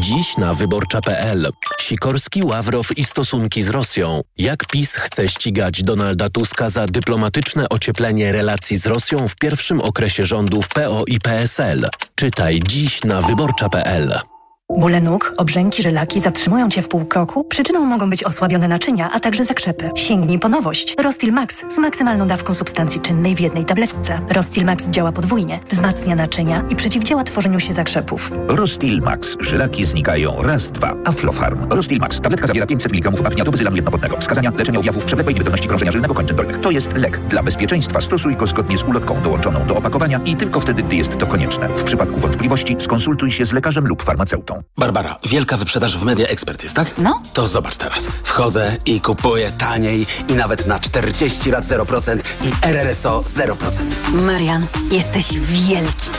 Dziś na wyborcza.pl. Sikorski, Ławrow i stosunki z Rosją. Jak PiS chce ścigać Donalda Tuska za dyplomatyczne ocieplenie relacji z Rosją w pierwszym okresie rządów PO i PSL. Czytaj dziś na wyborcza.pl. Bóle nóg, obrzęki, żylaki zatrzymują Cię w pół kroku? Przyczyną mogą być osłabione naczynia, a także zakrzepy. Sięgnij po nowość. Rostil Max z maksymalną dawką substancji czynnej w jednej tabletce. Rostil Max działa podwójnie, wzmacnia naczynia i przeciwdziała tworzeniu się zakrzepów. Rostil Max. Żylaki znikają raz, dwa. Aflofarm. Rostil Max. Tabletka zawiera 500 mg wapnia do bezylanu jednowodnego. Wskazania leczenia objawów przewlekłej niewydolności krążenia żylnego kończyn dolnych. To jest lek. Dla bezpieczeństwa stosuj go zgodnie z ulotką dołączoną do opakowania i tylko wtedy, gdy jest to konieczne. W przypadku wątpliwości skonsultuj się z lekarzem lub farmaceutą. Barbara, wielka wyprzedaż w Media Expert jest, tak? No. To zobacz teraz. Wchodzę i kupuję taniej i nawet na 40 lat 0% i RRSO 0%. Marian, jesteś wielki.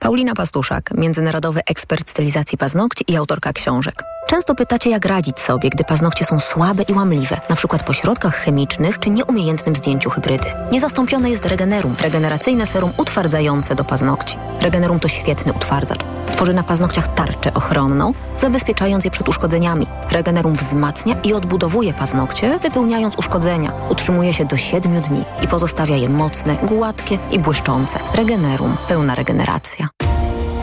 Paulina Pastuszak, międzynarodowy ekspert stylizacji paznokci i autorka książek. Często pytacie, jak radzić sobie, gdy paznokcie są słabe i łamliwe, na przykład po środkach chemicznych czy nieumiejętnym zdjęciu hybrydy. Niezastąpione jest Regenerum, regeneracyjne serum utwardzające do paznokci. Regenerum to świetny utwardzacz. Tworzy na paznokciach tarczę ochronną, zabezpieczając je przed uszkodzeniami. Regenerum wzmacnia i odbudowuje paznokcie, wypełniając uszkodzenia. Utrzymuje się do 7 dni i pozostawia je mocne, gładkie i błyszczące. Regenerum. Pełna regeneracja.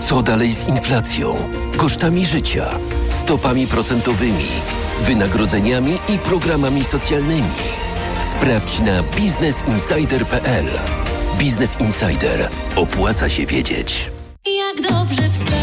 Co dalej z inflacją, kosztami życia, stopami procentowymi, wynagrodzeniami i programami socjalnymi? Sprawdź na biznesinsider.pl. Biznes Insider. Opłaca się wiedzieć. Jak dobrze wstać,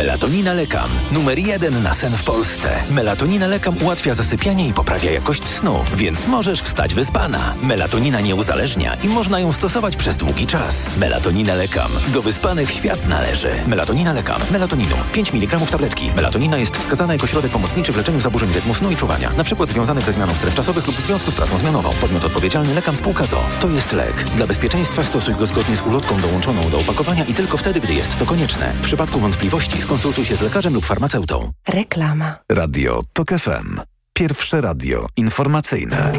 Melatonina Lekam. Numer jeden na sen w Polsce. Melatonina Lekam ułatwia zasypianie i poprawia jakość snu, więc możesz wstać wyspana. Melatonina nie uzależnia i można ją stosować przez długi czas. Melatonina Lekam. Do wyspanych świat należy. Melatonina Lekam. Melatoninu. 5 mg tabletki. Melatonina jest wskazana jako środek pomocniczy w leczeniu zaburzeń rytmu snu i czuwania. Na przykład związany ze zmianą stref czasowych lub w związku z pracą zmianową. Podmiot odpowiedzialny Lekam spółka ZO. To jest lek. Dla bezpieczeństwa stosuj go zgodnie z ulotką dołączoną do opakowania i tylko wtedy, gdy jest to konieczne. W przypadku wątpliwości Skonsultuj się z lekarzem lub farmaceutą. Reklama. Radio TOK FM. Pierwsze radio informacyjne.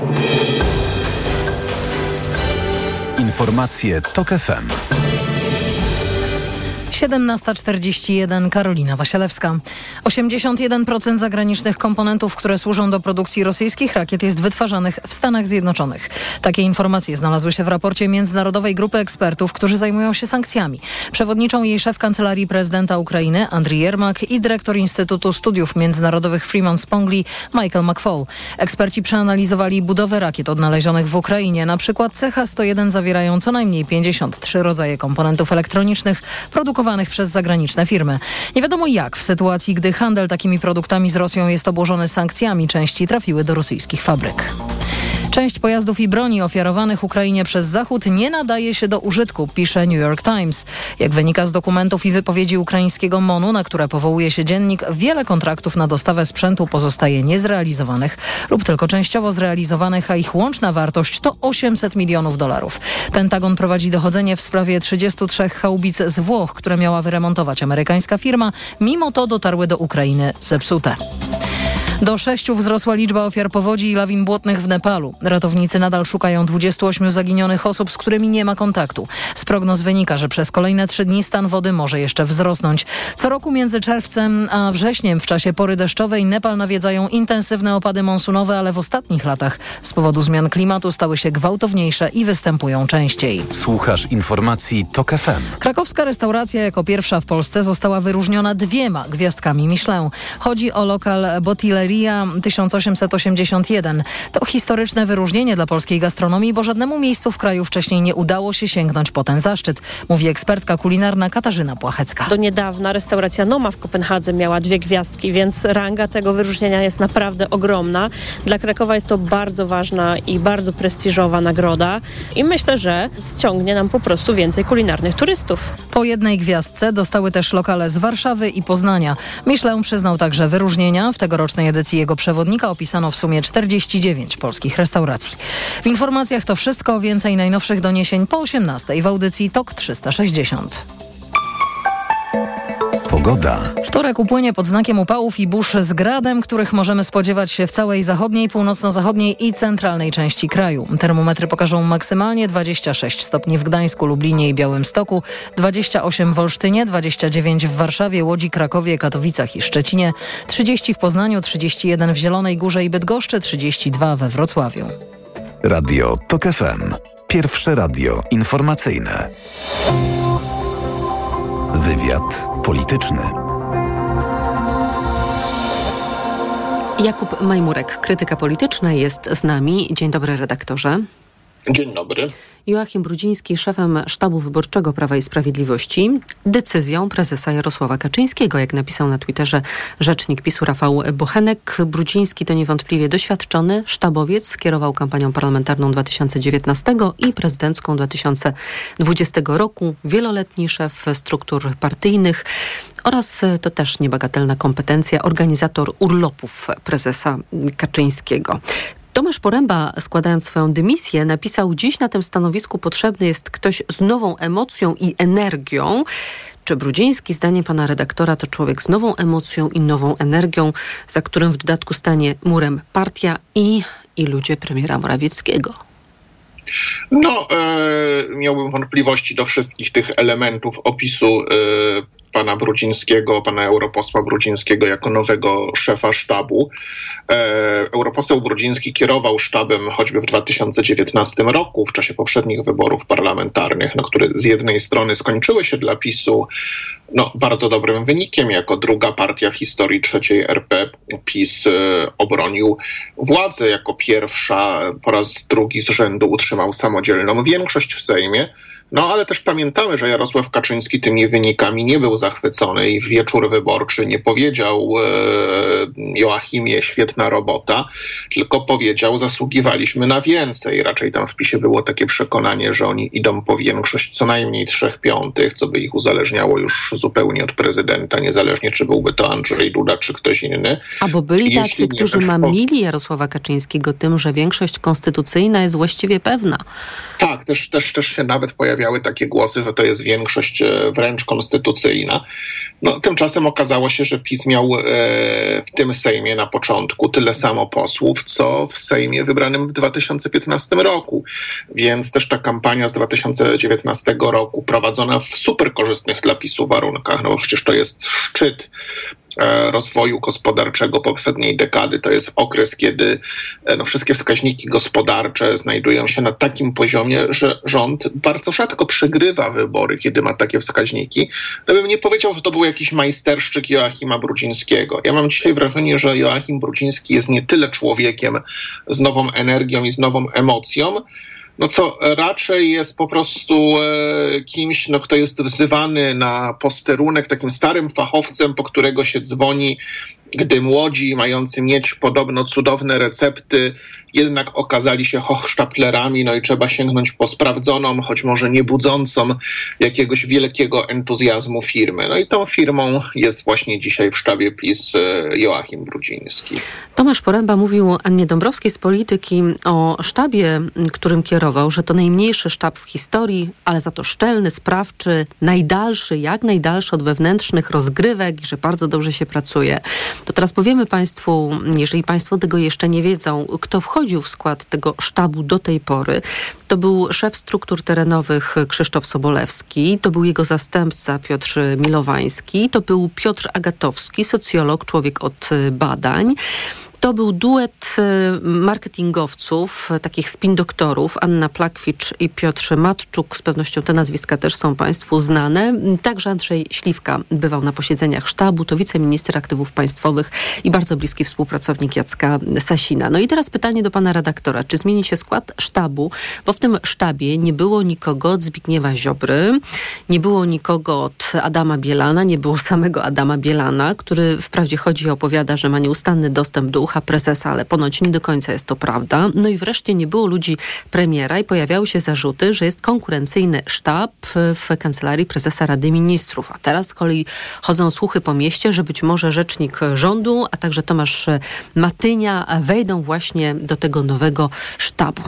Informacje TOK FM. 17.41 Karolina Wasielewska. 81% zagranicznych komponentów, które służą do produkcji rosyjskich rakiet jest wytwarzanych w Stanach Zjednoczonych. Takie informacje znalazły się w raporcie Międzynarodowej Grupy Ekspertów, którzy zajmują się sankcjami. Przewodniczą jej szef Kancelarii Prezydenta Ukrainy Andrii Jermak i dyrektor Instytutu Studiów Międzynarodowych Freeman Spongli Michael McFall. Eksperci przeanalizowali budowę rakiet odnalezionych w Ukrainie. Na przykład CH-101 zawierają co najmniej 53 rodzaje komponentów elektronicznych produkowanych przez zagraniczne firmy. Nie wiadomo jak w sytuacji, gdy handel takimi produktami z Rosją jest obłożony sankcjami, części trafiły do rosyjskich fabryk. Część pojazdów i broni ofiarowanych Ukrainie przez Zachód nie nadaje się do użytku, pisze New York Times. Jak wynika z dokumentów i wypowiedzi ukraińskiego MONU, na które powołuje się dziennik, wiele kontraktów na dostawę sprzętu pozostaje niezrealizowanych lub tylko częściowo zrealizowanych, a ich łączna wartość to 800 milionów dolarów. Pentagon prowadzi dochodzenie w sprawie 33 haubic z Włoch, które miała wyremontować amerykańska firma. Mimo to dotarły do Ukrainy zepsute. Do sześciu wzrosła liczba ofiar powodzi i lawin błotnych w Nepalu. Ratownicy nadal szukają 28 zaginionych osób, z którymi nie ma kontaktu. Z prognoz wynika, że przez kolejne trzy dni stan wody może jeszcze wzrosnąć. Co roku między czerwcem a wrześniem w czasie pory deszczowej Nepal nawiedzają intensywne opady monsunowe, ale w ostatnich latach z powodu zmian klimatu stały się gwałtowniejsze i występują częściej. Słuchasz informacji TOK FM. Krakowska restauracja jako pierwsza w Polsce została wyróżniona dwiema gwiazdkami Michelin. Chodzi o lokal Botilleria 1881. To historyczne wyróżnienie dla polskiej gastronomii, bo żadnemu miejscu w kraju wcześniej nie udało się sięgnąć po ten zaszczyt, mówi ekspertka kulinarna Katarzyna Płachecka. Do niedawna restauracja Noma w Kopenhadze miała dwie gwiazdki, więc ranga tego wyróżnienia jest naprawdę ogromna. Dla Krakowa jest to bardzo ważna i bardzo prestiżowa nagroda i myślę, że ściągnie nam po prostu więcej kulinarnych turystów. Po jednej gwiazdce dostały też lokale z Warszawy i Poznania. Michelin przyznał także wyróżnienia. W tegorocznej edycji jego przewodnika opisano w sumie 49 polskich restauracji. W informacjach to wszystko. Więcej najnowszych doniesień po 18 w audycji TOK 360. Pogoda. Wtorek upłynie pod znakiem upałów i burz z gradem, których możemy spodziewać się w całej zachodniej, północno-zachodniej i centralnej części kraju. Termometry pokażą maksymalnie 26 stopni w Gdańsku, Lublinie i Białymstoku, 28 w Olsztynie, 29 w Warszawie, Łodzi, Krakowie, Katowicach i Szczecinie, 30 w Poznaniu, 31 w Zielonej Górze i Bydgoszczy, 32 we Wrocławiu. Radio TOK FM. Pierwsze radio informacyjne. Wywiad polityczny. Jakub Majmurek, krytyka polityczna jest z nami. Dzień dobry redaktorze. Dzień dobry. Joachim Brudziński, szefem sztabu wyborczego Prawa i Sprawiedliwości, decyzją prezesa Jarosława Kaczyńskiego, jak napisał na Twitterze rzecznik PiSu Rafał Bochenek. Brudziński to niewątpliwie doświadczony sztabowiec, kierował kampanią parlamentarną 2019 i prezydencką 2020 roku, wieloletni szef struktur partyjnych oraz to też niebagatelna kompetencja, organizator urlopów prezesa Kaczyńskiego. Tomasz Poręba, składając swoją dymisję, napisał: Dziś na tym stanowisku potrzebny jest ktoś z nową emocją i energią. Czy Brudziński, zdaniem pana redaktora, to człowiek z nową emocją i nową energią, za którym w dodatku stanie murem partia i, i ludzie premiera Morawieckiego? No, e, miałbym wątpliwości do wszystkich tych elementów opisu e, pana Brudzińskiego, pana europosła Brudzińskiego jako nowego szefa sztabu. E, europoseł Brudziński kierował sztabem choćby w 2019 roku, w czasie poprzednich wyborów parlamentarnych, no, które z jednej strony skończyły się dla PiSu no, bardzo dobrym wynikiem. Jako druga partia w historii trzeciej RP PiS e, obronił władzę. Jako pierwsza po raz drugi z rzędu utrzymał samodzielną większość w Sejmie. No ale też pamiętamy, że Jarosław Kaczyński tymi wynikami nie był zachwycony i w wieczór wyborczy nie powiedział e, Joachimie świetna robota, tylko powiedział zasługiwaliśmy na więcej. Raczej tam w PiSie było takie przekonanie, że oni idą po większość co najmniej trzech piątych, co by ich uzależniało już zupełnie od prezydenta, niezależnie czy byłby to Andrzej Duda, czy ktoś inny. A bo byli tacy, którzy mamili Jarosława Kaczyńskiego tym, że większość konstytucyjna jest właściwie pewna. Tak, też, też, też się nawet pojawiały takie głosy, że to jest większość e, wręcz konstytucyjna. No, tymczasem okazało się, że PiS miał e, w tym Sejmie na początku tyle samo posłów, co w Sejmie wybranym w 2015 roku. Więc też ta kampania z 2019 roku prowadzona w super korzystnych dla PiSu warunkach, no przecież to jest szczyt rozwoju gospodarczego poprzedniej dekady. To jest okres, kiedy e, no, wszystkie wskaźniki gospodarcze znajdują się na takim poziomie, że rząd bardzo rzadko przegrywa wybory, kiedy ma takie wskaźniki. Ja bym nie powiedział, że to był jakiś majsterszczyk Joachima Brudzińskiego. Ja mam dzisiaj wrażenie, że Joachim Brudziński jest nie tyle człowiekiem z nową energią i z nową emocją, no co raczej jest po prostu e, kimś, no, kto jest wzywany na posterunek, takim starym fachowcem, po którego się dzwoni, gdy młodzi, mający mieć podobno cudowne recepty, jednak okazali się hochsztaplerami, no i trzeba sięgnąć po sprawdzoną, choć może nie budzącą jakiegoś wielkiego entuzjazmu firmę. No i tą firmą jest właśnie dzisiaj w sztabie PiS e, Joachim Brudziński. Tomasz Poręba mówił Annie Dąbrowskiej z Polityki o sztabie, którym kierował, że to najmniejszy sztab w historii, ale za to szczelny, sprawczy, najdalszy, jak najdalszy od wewnętrznych rozgrywek i że bardzo dobrze się pracuje. To teraz powiemy Państwu, jeżeli Państwo tego jeszcze nie wiedzą, kto wchodził w skład tego sztabu do tej pory. To był szef struktur terenowych Krzysztof Sobolewski, to był jego zastępca Piotr Milowański, to był Piotr Agatowski, socjolog, człowiek od badań. To był duet y, marketingowców, y, takich spin doktorów, Anna Plakwicz i Piotr Matczuk. Z pewnością te nazwiska też są Państwu znane. Także Andrzej Śliwka bywał na posiedzeniach sztabu, to wiceminister aktywów państwowych i bardzo bliski współpracownik Jacka Sasina. No i teraz pytanie do pana redaktora. Czy zmieni się skład sztabu? Bo w tym sztabie nie było nikogo od Zbigniewa Ziobry, nie było nikogo od Adama Bielana, nie było samego Adama Bielana, który wprawdzie chodzi i opowiada, że ma nieustanny dostęp do ucha prezesa, ale ponoć nie do końca jest to prawda. No i wreszcie nie było ludzi premiera i pojawiały się zarzuty, że jest konkurencyjny sztab w kancelarii prezesa Rady Ministrów. A teraz z kolei chodzą słuchy po mieście, że być może rzecznik rządu, a także Tomasz Matynia wejdą właśnie do tego nowego sztabu.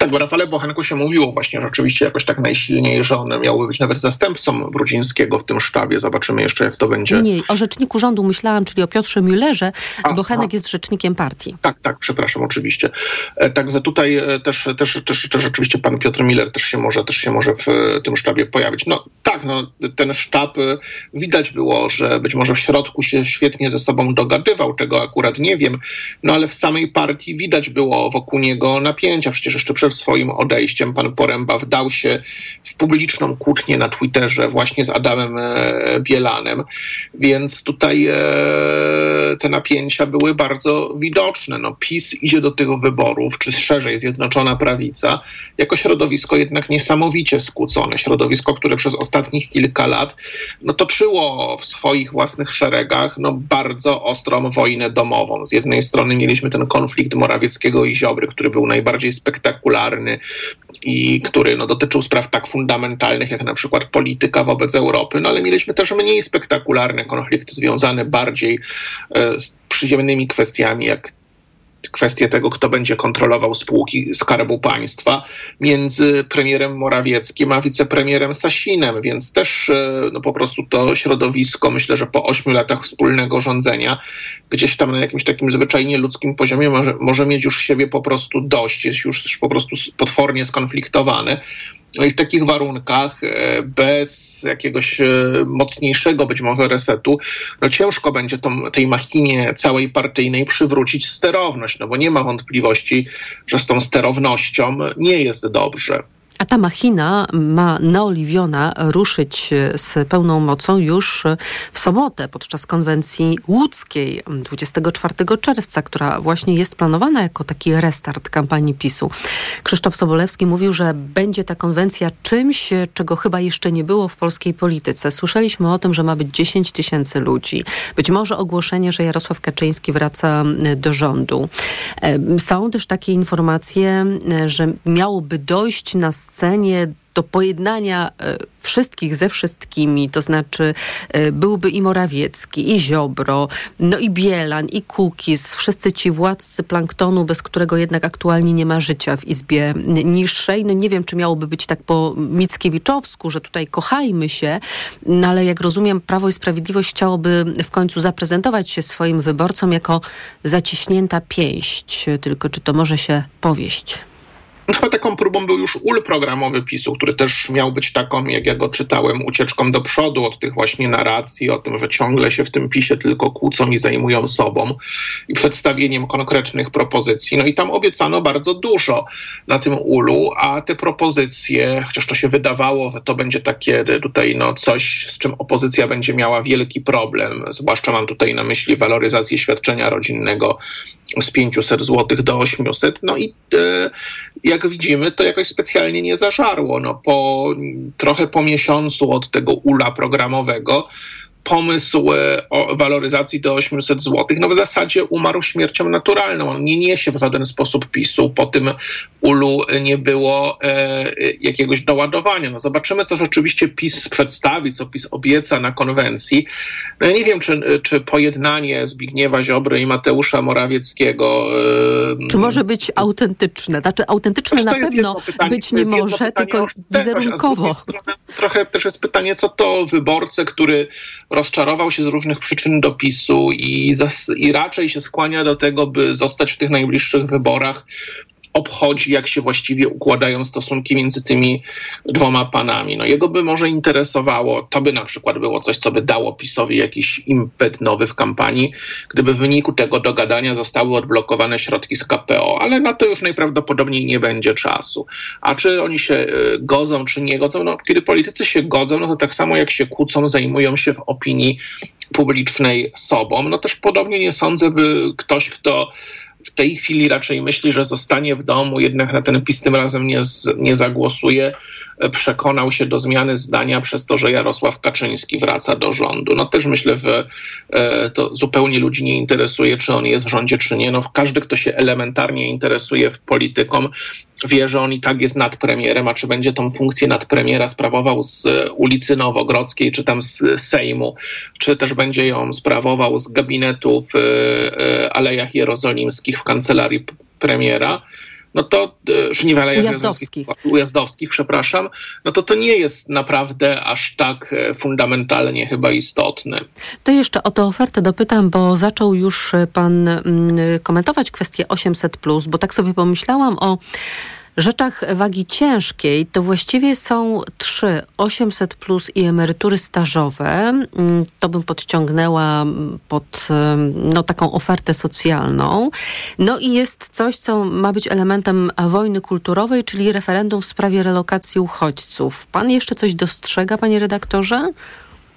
Tak, bo Rafale Bochenku się mówiło właśnie rzeczywiście jakoś tak najsilniej, że on miałby być nawet zastępcą Brudzińskiego w tym sztabie. Zobaczymy jeszcze, jak to będzie. Nie, o rzeczniku rządu myślałam, czyli o Piotrze Müllerze, bo Henek jest rzecznikiem partii. Tak, tak, przepraszam, oczywiście. E, Także tutaj e, też, też, też, też rzeczywiście pan Piotr Miller też się może, też się może w e, tym sztabie pojawić. No tak, no, ten sztab widać było, że być może w środku się świetnie ze sobą dogadywał, tego akurat nie wiem, no ale w samej partii widać było wokół niego napięcia. Przecież jeszcze przed swoim odejściem pan Poręba wdał się w publiczną kłótnię na Twitterze właśnie z Adamem e, Bielanem, więc tutaj e, te napięcia były bardzo widoczne. No, PiS idzie do tych wyborów, czy szerzej Zjednoczona Prawica, jako środowisko jednak niesamowicie skłócone. Środowisko, które przez ostatnich kilka lat no, toczyło w swoich własnych szeregach no, bardzo ostrą wojnę domową. Z jednej strony mieliśmy ten konflikt Morawieckiego i Ziobry, który był najbardziej spektakularny i który no, dotyczył spraw tak fundamentalnych jak na przykład polityka wobec Europy, no ale mieliśmy też mniej spektakularne konflikty związane bardziej e, z przyziemnymi kwestiami, jak kwestie tego, kto będzie kontrolował spółki Skarbu Państwa między premierem Morawieckim a wicepremierem Sasinem, więc też e, no, po prostu to środowisko, myślę, że po ośmiu latach wspólnego rządzenia gdzieś tam na jakimś takim zwyczajnie ludzkim poziomie może, może mieć już siebie po prostu dość, jest już po prostu potwornie skonfliktowane. No w takich warunkach, e, bez jakiegoś e, mocniejszego być może resetu, no ciężko będzie tą, tej machinie całej partyjnej przywrócić sterowność, no bo nie ma wątpliwości, że z tą sterownością nie jest dobrze. A ta machina ma naoliwiona ruszyć z pełną mocą już w sobotę podczas konwencji łódzkiej 24 czerwca, która właśnie jest planowana jako taki restart kampanii PiSu. Krzysztof Sobolewski mówił, że będzie ta konwencja czymś, czego chyba jeszcze nie było w polskiej polityce. Słyszeliśmy o tym, że ma być 10 tysięcy ludzi. Być może ogłoszenie, że Jarosław Kaczyński wraca do rządu. Są też takie informacje, że miałoby dojść na scenie do pojednania e, wszystkich ze wszystkimi, to znaczy e, byłby i Morawiecki, i Ziobro, no i Bielan, i Kukiz, wszyscy ci władcy planktonu, bez którego jednak aktualnie nie ma życia w Izbie Niższej. No nie wiem, czy miałoby być tak po Mickiewiczowsku, że tutaj kochajmy się, no ale jak rozumiem, Prawo i Sprawiedliwość chciałoby w końcu zaprezentować się swoim wyborcom jako zaciśnięta pięść. Tylko czy to może się powieść? Chyba taką próbą był już ul programowy PiSu, który też miał być taką, jak ja go czytałem, ucieczką do przodu od tych właśnie narracji o tym, że ciągle się w tym PiSie tylko kłócą i zajmują sobą i przedstawieniem konkretnych propozycji. No i tam obiecano bardzo dużo na tym ulu, a te propozycje, chociaż to się wydawało, że to będzie takie tutaj no coś, z czym opozycja będzie miała wielki problem, zwłaszcza mam tutaj na myśli waloryzację świadczenia rodzinnego z 500 zł do 800. No i e, jak widzimy, to jakoś specjalnie nie zażarło. No, po, trochę po miesiącu od tego ula programowego pomysł e, o waloryzacji do 800 zł, no w zasadzie umarł śmiercią naturalną. On nie niesie w żaden sposób PiSu. Po tym ulu nie było e, jakiegoś doładowania. No zobaczymy, co rzeczywiście PiS przedstawi, co PiS obieca na konwencji. No ja nie wiem, czy, czy pojednanie Zbigniewa Ziobry i Mateusza Morawieckiego... E, czy może być autentyczne? Znaczy autentyczne na pewno pytanie, być nie może, tylko wizerunkowo. Trochę też jest pytanie, co to wyborcę, który rozczarował się z różnych przyczyn do PiSu i, i raczej się skłania do tego, by zostać w tych najbliższych wyborach obchodzi, jak się właściwie układają stosunki między tymi dwoma panami. No jego by może interesowało, to by na przykład było coś, co by dało PiSowi jakiś impet nowy w kampanii, gdyby w wyniku tego dogadania zostały odblokowane środki z KPO, ale na to już najprawdopodobniej nie będzie czasu. A czy oni się y, godzą, czy nie godzą? No, kiedy politycy się godzą, no to tak samo jak się kłócą, zajmują się w opinii publicznej sobą. No też podobnie nie sądzę, by ktoś, kto w tej chwili raczej myśli, że zostanie w domu, jednak na ten PiS tym razem nie, nie zagłosuje, przekonał się do zmiany zdania przez to, że Jarosław Kaczyński wraca do rządu. No też myślę, że e, to zupełnie ludzi nie interesuje, czy on jest w rządzie, czy nie. No każdy, kto się elementarnie interesuje w polityką, wie, że on i tak jest nad premierem, a czy będzie tą funkcję nadpremiera sprawował z ulicy Nowogrodzkiej, czy tam z Sejmu, czy też będzie ją sprawował z gabinetu w e, Alejach Jerozolimskich w kancelarii premiera, no to czy nie w Alejach Ujazdowskich. Ujazdowskich, przepraszam, no to to nie jest naprawdę aż tak e, fundamentalnie chyba istotne. To jeszcze o tę ofertę dopytam, bo zaczął już pan mm, komentować kwestię 800+, bo tak sobie pomyślałam o rzeczach wagi ciężkiej to właściwie są trzy: 800 plus i emerytury stażowe. Mm, to bym podciągnęła pod no, taką ofertę socjalną. No i jest coś, co ma być elementem wojny kulturowej, czyli referendum w sprawie relokacji uchodźców. Pan jeszcze coś dostrzega, panie redaktorze?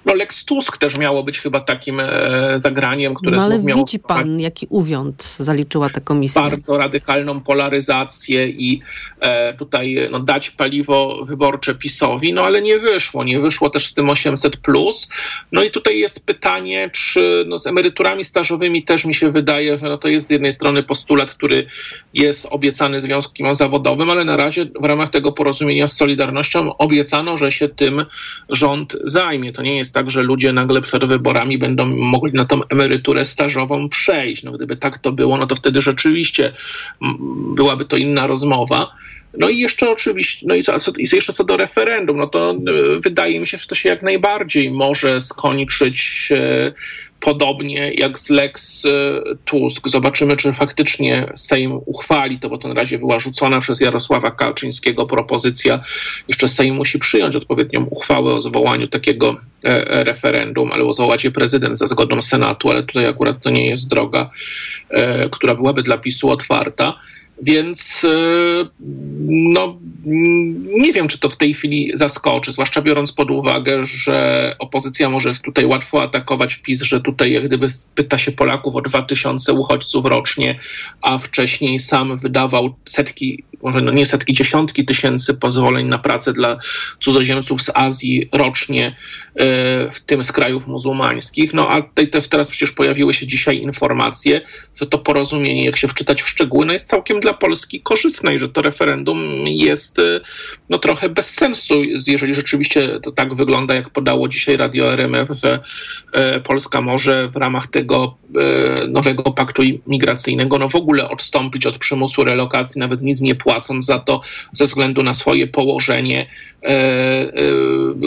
No Lex Tusk też miało być chyba takim e, zagraniem, które no, ale miało widzi pan, jaki uwiąd zaliczyła ta komisja. Bardzo radykalną polaryzację i e, tutaj no, dać paliwo wyborcze PiSowi, no ale nie wyszło. Nie wyszło też z tym 800+. Plus. No i tutaj jest pytanie, czy no, z emeryturami stażowymi też mi się wydaje, że no, to jest z jednej strony postulat, który jest obiecany związkom zawodowym, ale na razie w ramach tego porozumienia z Solidarnością obiecano, że się tym rząd zajmie. To nie jest tak, że ludzie nagle przed wyborami będą mogli na tą emeryturę stażową przejść. No gdyby tak to było, no to wtedy rzeczywiście byłaby to inna rozmowa. No i jeszcze oczywiście, no i, co, i jeszcze co do referendum, no to y, wydaje mi się, że to się jak najbardziej może skończyć e, podobnie jak z Lex e, Tusk. Zobaczymy, czy faktycznie Sejm uchwali to, bo to na razie była rzucona przez Jarosława Kaczyńskiego propozycja. Jeszcze Sejm musi przyjąć odpowiednią uchwałę o zwołaniu takiego e, referendum, ale zwołać je prezydent za zgodą Senatu, ale tutaj akurat to nie jest droga, która byłaby dla PiSu otwarta. Więc e, no, nie wiem, czy to w tej chwili zaskoczy, zwłaszcza biorąc pod uwagę, że opozycja może tutaj łatwo atakować PiS, że tutaj jak gdyby pyta się Polaków o 2000 uchodźców rocznie, a wcześniej sam wydawał setki, może no nie setki, dziesiątki tysięcy pozwoleń na pracę dla cudzoziemców z Azji rocznie, e, w tym z krajów muzułmańskich. No a tutaj teraz przecież pojawiły się dzisiaj informacje, że to porozumienie, jak się wczytać w szczegóły, no jest całkiem dla Polski korzystne i że to referendum jest y, no, trochę bez sensu, jeżeli rzeczywiście to tak wygląda, jak podało dzisiaj Radio RMF, że e, Polska może w ramach tego e, nowego paktu migracyjnego no w ogóle odstąpić od przymusu relokacji, nawet nic nie płacąc za to ze względu na swoje położenie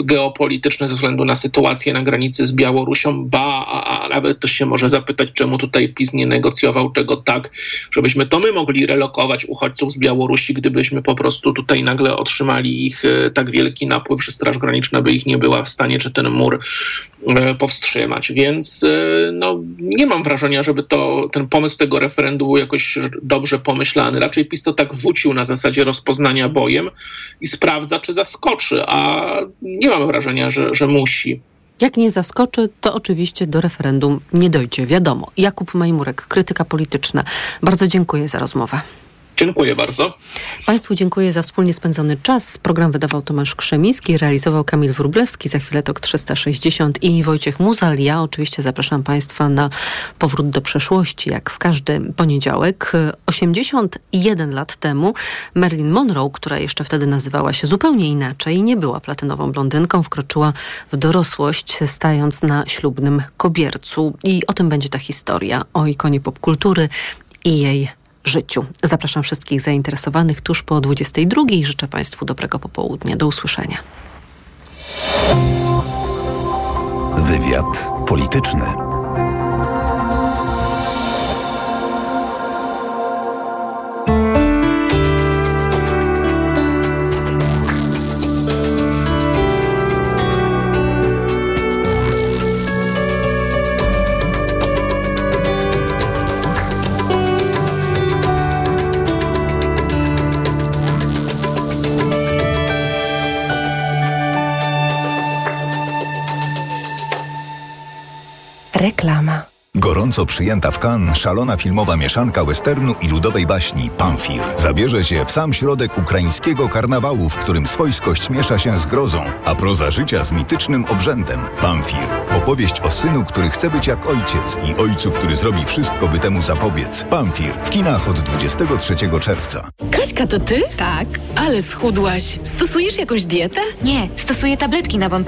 geopolityczne, ze względu na sytuację na granicy z Białorusią, ba, a, a nawet ktoś się może zapytać, czemu tutaj PiS nie negocjował tego tak, żebyśmy to my mogli relokować uchodźców z Białorusi, gdybyśmy po prostu tutaj nagle otrzymali ich e, tak wielki napływ, że Straż Graniczna by ich nie była w stanie, czy ten mur e, powstrzymać. Więc e, no, nie mam wrażenia, żeby to, ten pomysł tego referendum był jakoś dobrze pomyślany. Raczej PiS to tak wrzucił na zasadzie rozpoznania bojem i sprawdza, czy zaskoczy, a nie mam wrażenia, że, że musi. Jak nie zaskoczy, to oczywiście do referendum nie dojdzie, wiadomo. Jakub Majmurek, krytyka polityczna. Bardzo dziękuję za rozmowę. Dziękuję bardzo. Państwu dziękuję za wspólnie spędzony czas. Program wydawał Tomasz Krzemiński, realizował Kamil Wróblewski, za chwilę TOK 360 i Wojciech Muzal. Ja oczywiście zapraszam Państwa na powrót do przeszłości, jak w każdy poniedziałek. 81 lat temu Marilyn Monroe, która jeszcze wtedy nazywała się zupełnie inaczej, nie była platynową blondynką, wkroczyła w dorosłość, stając na ślubnym kobiercu. I o tym będzie ta historia, o ikonie popkultury i jej życiu. Zapraszam wszystkich zainteresowanych tuż po 22. Życzę Państwu dobrego popołudnia. Do usłyszenia. Wywiad polityczny. Reklama. Gorąco przyjęta w Cannes szalona filmowa mieszanka westernu i ludowej baśni Pamfir zabierze się w sam środek ukraińskiego karnawału, w którym swojskość miesza się z grozą, a proza życia z mitycznym obrzędem. Pamfir. Opowieść o synu, który chce być jak ojciec i ojcu, który zrobi wszystko, by temu zapobiec. Pamfir. W kinach od 23 czerwca. Kaśka, to ty? Tak. Ale schudłaś. Stosujesz jakąś dietę? Nie, stosuję tabletki na wątrobę.